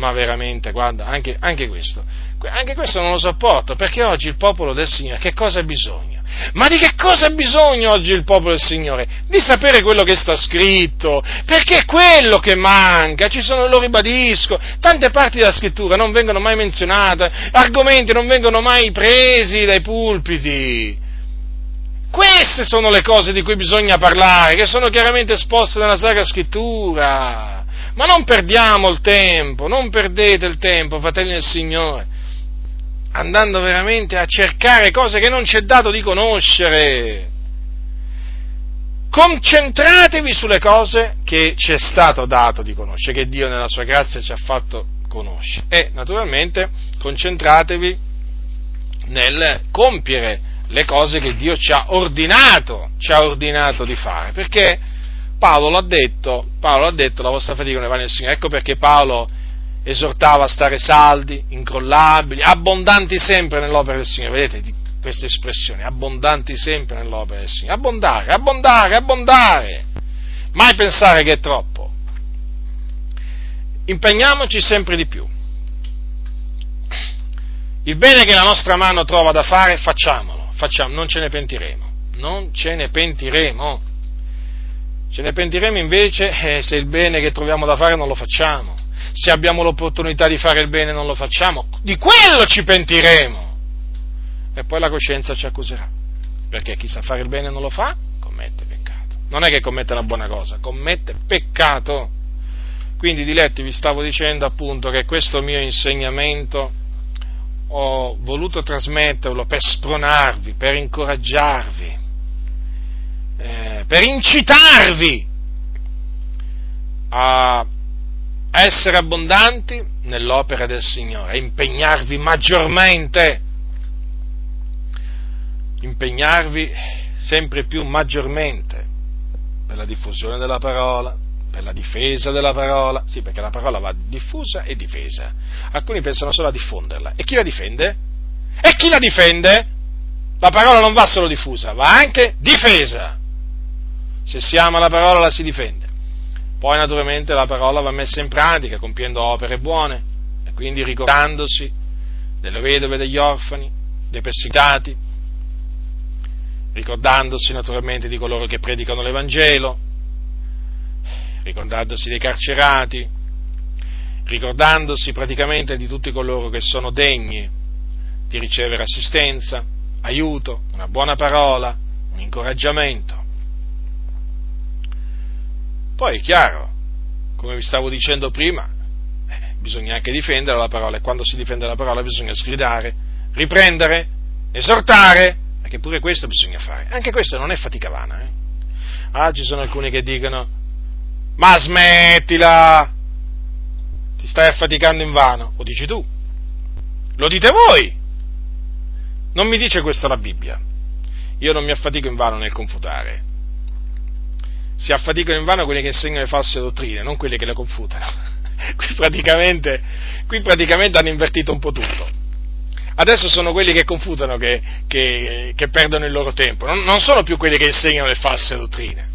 ma veramente, guarda, anche, anche, questo, anche questo non lo sopporto, perché oggi il popolo del Signore che cosa ha bisogno? Ma di che cosa ha bisogno oggi il popolo del Signore? Di sapere quello che sta scritto, perché è quello che manca, ci sono, lo ribadisco, tante parti della scrittura non vengono mai menzionate, argomenti non vengono mai presi dai pulpiti. Queste sono le cose di cui bisogna parlare, che sono chiaramente esposte nella Sacra Scrittura. Ma non perdiamo il tempo, non perdete il tempo, fratelli del Signore, andando veramente a cercare cose che non c'è dato di conoscere. Concentratevi sulle cose che ci è stato dato di conoscere, che Dio nella sua grazia ci ha fatto conoscere. E naturalmente concentratevi nel compiere le cose che Dio ci ha ordinato, ci ha ordinato di fare, perché Paolo l'ha detto, Paolo l'ha detto, la vostra fatica non è vana nel Signore. Ecco perché Paolo esortava a stare saldi, incrollabili, abbondanti sempre nell'opera del Signore. Vedete queste espressioni, abbondanti sempre nell'opera del Signore. Abbondare, abbondare, abbondare. Mai pensare che è troppo. Impegniamoci sempre di più. Il bene che la nostra mano trova da fare, facciamolo, facciamo, non ce ne pentiremo, non ce ne pentiremo. Ce ne pentiremo invece eh, se il bene che troviamo da fare non lo facciamo. se abbiamo l'opportunità di fare il bene non lo facciamo, di quello ci pentiremo. E poi la coscienza ci accuserà, perché chi sa fare il bene non lo fa, commette peccato. Non è che commette una buona cosa, commette peccato. Quindi, diletti, vi stavo dicendo appunto che questo mio insegnamento ho voluto trasmetterlo per spronarvi, per incoraggiarvi, eh, per incitarvi a essere abbondanti nell'opera del Signore, a impegnarvi maggiormente, impegnarvi sempre più maggiormente per la diffusione della parola, per la difesa della parola, sì perché la parola va diffusa e difesa. Alcuni pensano solo a diffonderla. E chi la difende? E chi la difende? La parola non va solo diffusa, va anche difesa. Se si ama la parola la si difende. Poi naturalmente la parola va messa in pratica compiendo opere buone e quindi ricordandosi delle vedove, degli orfani, dei perseguitati, ricordandosi naturalmente di coloro che predicano l'Evangelo, ricordandosi dei carcerati, ricordandosi praticamente di tutti coloro che sono degni di ricevere assistenza, aiuto, una buona parola, un incoraggiamento. Poi è chiaro, come vi stavo dicendo prima, eh, bisogna anche difendere la parola e quando si difende la parola bisogna sgridare, riprendere, esortare, perché pure questo bisogna fare. Anche questo non è fatica vana. Eh? Ah, ci sono alcuni che dicono, ma smettila, ti stai affaticando in vano, lo dici tu, lo dite voi, non mi dice questo la Bibbia, io non mi affatico in vano nel confutare, si affaticano in vano quelli che insegnano le false dottrine, non quelli che le confutano. Qui praticamente, qui praticamente hanno invertito un po' tutto. Adesso sono quelli che confutano che, che, che perdono il loro tempo, non, non sono più quelli che insegnano le false dottrine.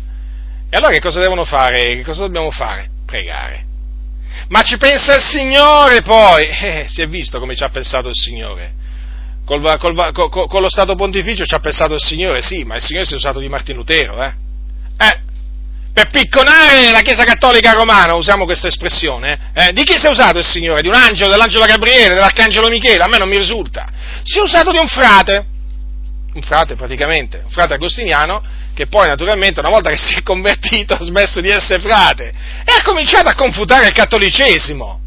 E allora che cosa devono fare? Che cosa dobbiamo fare? Pregare. Ma ci pensa il Signore poi! Eh, si è visto come ci ha pensato il Signore. Col, col, col, con lo Stato Pontificio ci ha pensato il Signore, sì, ma il Signore si è usato di Martin Lutero, eh? Per picconare la Chiesa Cattolica Romana, usiamo questa espressione, eh? di chi si è usato il Signore? Di un angelo, dell'angelo Gabriele, dell'arcangelo Michele? A me non mi risulta. Si è usato di un frate, un frate praticamente, un frate agostiniano, che poi naturalmente una volta che si è convertito ha smesso di essere frate e ha cominciato a confutare il cattolicesimo.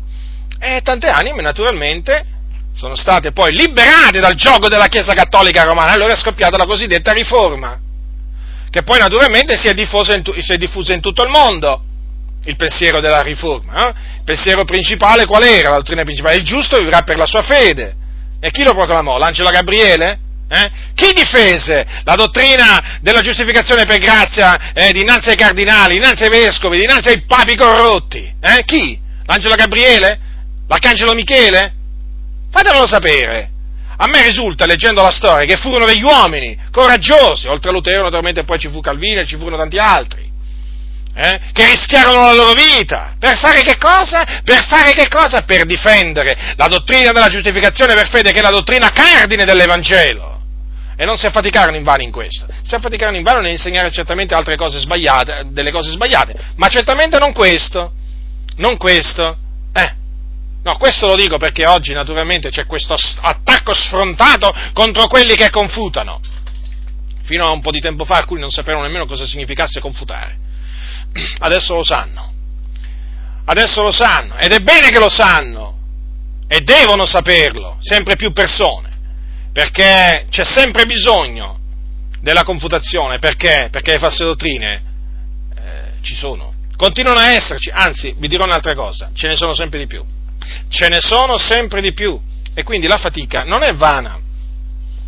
E tante anime naturalmente sono state poi liberate dal gioco della Chiesa Cattolica Romana, allora è scoppiata la cosiddetta riforma, che poi naturalmente si è in, si è diffusa in tutto il mondo il pensiero della riforma. Eh? Il pensiero principale qual era? La dottrina principale? Il giusto vivrà per la sua fede. E chi lo proclamò? L'angelo Gabriele? Eh? Chi difese la dottrina della giustificazione per grazia eh, dinanzi ai cardinali, dinanzi ai vescovi, dinanzi ai papi corrotti? Eh? Chi? L'angelo Gabriele? L'arcangelo Michele? Fatemelo sapere. A me risulta, leggendo la storia, che furono degli uomini coraggiosi, oltre a Lutero naturalmente poi ci fu Calvino e ci furono tanti altri, eh, che rischiarono la loro vita. Per fare che cosa? Per fare che cosa? Per difendere la dottrina della giustificazione per fede, che è la dottrina cardine dell'Evangelo e non si affaticarono in vano in questo, si affaticarono in vano nell'insegnare certamente altre cose sbagliate, delle cose sbagliate, ma certamente non questo, non questo. No, questo lo dico perché oggi naturalmente c'è questo attacco sfrontato contro quelli che confutano. Fino a un po' di tempo fa alcuni non sapevano nemmeno cosa significasse confutare. Adesso lo sanno. Adesso lo sanno. Ed è bene che lo sanno. E devono saperlo, sempre più persone perché c'è sempre bisogno della confutazione, perché? Perché le false dottrine eh, ci sono, continuano a esserci, anzi vi dirò un'altra cosa, ce ne sono sempre di più, ce ne sono sempre di più e quindi la fatica non è vana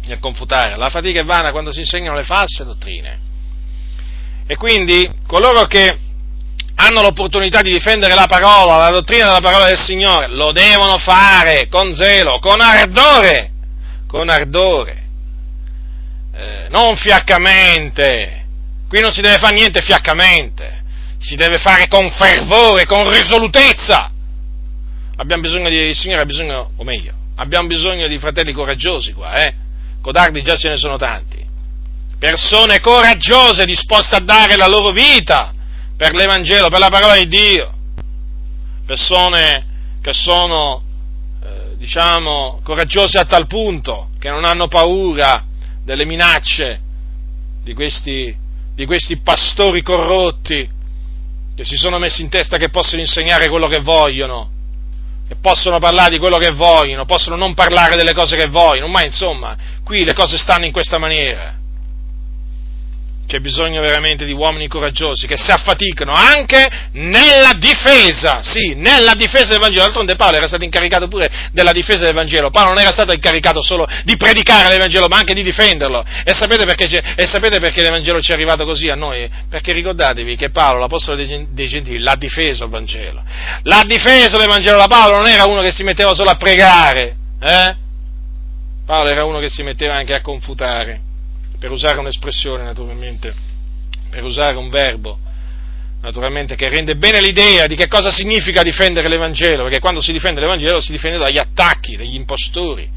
nel confutare, la fatica è vana quando si insegnano le false dottrine. E quindi coloro che hanno l'opportunità di difendere la parola, la dottrina della parola del Signore, lo devono fare con zelo, con ardore, con ardore, eh, non fiaccamente. Qui non si deve fare niente fiaccamente, si deve fare con fervore, con risolutezza. Abbiamo bisogno di, il Signore ha bisogno, o meglio, abbiamo bisogno di fratelli coraggiosi qua, eh? Codardi già ce ne sono tanti. Persone coraggiose disposte a dare la loro vita per l'Evangelo, per la parola di Dio. Persone che sono, eh, diciamo, coraggiosi a tal punto che non hanno paura delle minacce di questi, di questi pastori corrotti che si sono messi in testa che possono insegnare quello che vogliono, che possono parlare di quello che vogliono, possono non parlare delle cose che vogliono, ma insomma, qui le cose stanno in questa maniera c'è bisogno veramente di uomini coraggiosi che si affaticano anche nella difesa, sì, nella difesa del Vangelo. D'altronde Paolo era stato incaricato pure della difesa del Vangelo. Paolo non era stato incaricato solo di predicare l'Evangelo, ma anche di difenderlo. E sapete perché, e sapete perché l'Evangelo ci è arrivato così a noi? Perché ricordatevi che Paolo, l'Apostolo dei Gentili, l'ha difeso il Vangelo. L'ha difeso l'Evangelo da Paolo, non era uno che si metteva solo a pregare, eh? Paolo era uno che si metteva anche a confutare per usare un'espressione naturalmente, per usare un verbo naturalmente che rende bene l'idea di che cosa significa difendere l'Evangelo, perché quando si difende l'Evangelo si difende dagli attacchi, dagli impostori,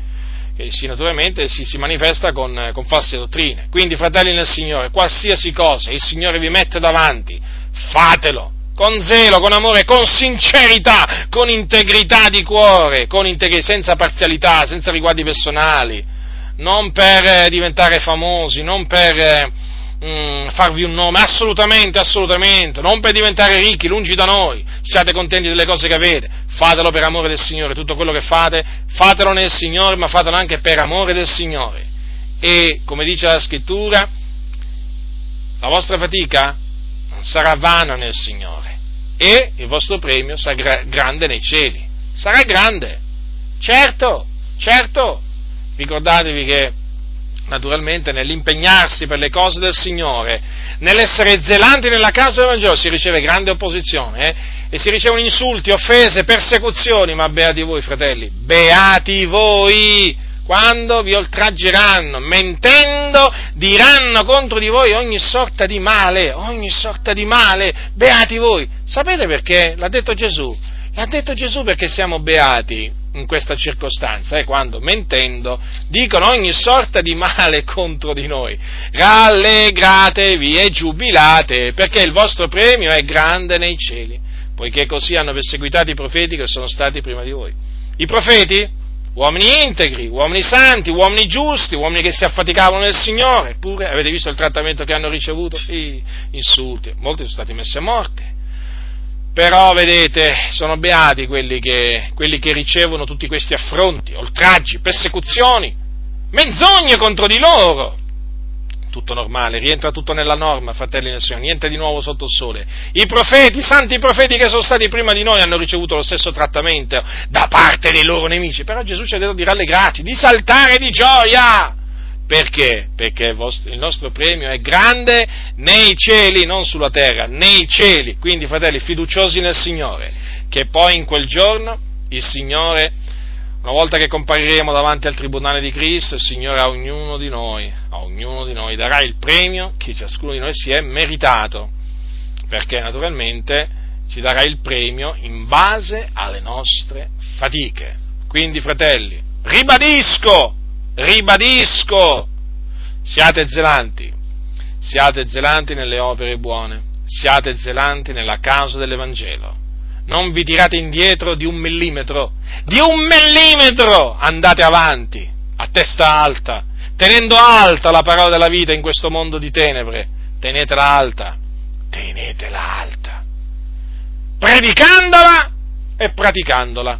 che si, naturalmente si, si manifesta con, con, false dottrine. Quindi, fratelli nel Signore, qualsiasi cosa il Signore vi mette davanti, fatelo. Con zelo, con amore, con sincerità, con integrità di cuore, integrità, senza parzialità, senza riguardi personali, non per eh, diventare famosi, non per eh, mm, farvi un nome, assolutamente, assolutamente, non per diventare ricchi, lungi da noi, siate contenti delle cose che avete, fatelo per amore del Signore, tutto quello che fate, fatelo nel Signore, ma fatelo anche per amore del Signore. E, come dice la scrittura, la vostra fatica non sarà vana nel Signore e il vostro premio sarà grande nei cieli. Sarà grande, certo, certo, ricordatevi che naturalmente nell'impegnarsi per le cose del Signore, nell'essere zelanti nella causa del Vangelo si riceve grande opposizione eh? e si ricevono insulti, offese, persecuzioni, ma beati voi fratelli, beati voi quando vi oltraggeranno, mentendo diranno contro di voi ogni sorta di male, ogni sorta di male, beati voi. Sapete perché? L'ha detto Gesù. L'ha detto Gesù perché siamo beati in questa circostanza, eh, quando mentendo dicono ogni sorta di male contro di noi. Rallegratevi e giubilate, perché il vostro premio è grande nei cieli, poiché così hanno perseguitato i profeti che sono stati prima di voi. I profeti? Uomini integri, uomini santi, uomini giusti, uomini che si affaticavano nel Signore, eppure avete visto il trattamento che hanno ricevuto? I insulti, molti sono stati messi a morte però, vedete, sono beati quelli che, quelli che ricevono tutti questi affronti, oltraggi, persecuzioni, menzogne contro di loro. Tutto normale, rientra tutto nella norma, fratelli del Signore, niente di nuovo sotto il sole. I profeti, i santi profeti che sono stati prima di noi hanno ricevuto lo stesso trattamento da parte dei loro nemici, però Gesù ci ha detto di rallegrarci, di saltare di gioia perché? Perché il, nostro premio è grande nei cieli, non sulla terra, nei cieli. Quindi, fratelli, fiduciosi nel Signore, che poi in quel giorno il Signore, una volta che compariremo davanti al tribunale di Cristo, il Signore a ognuno di noi, a ognuno di noi darà il premio che ciascuno di noi si è meritato. Perché naturalmente ci darà il premio in base alle nostre fatiche. Quindi, fratelli, ribadisco, ribadisco, siate zelanti, siate zelanti nelle opere buone, siate zelanti nella causa dell'Evangelo. Non vi tirate indietro di un millimetro, di un millimetro! Andate avanti, a testa alta, tenendo alta la parola della vita in questo mondo di tenebre, tenetela alta, tenetela alta, predicandola e praticandola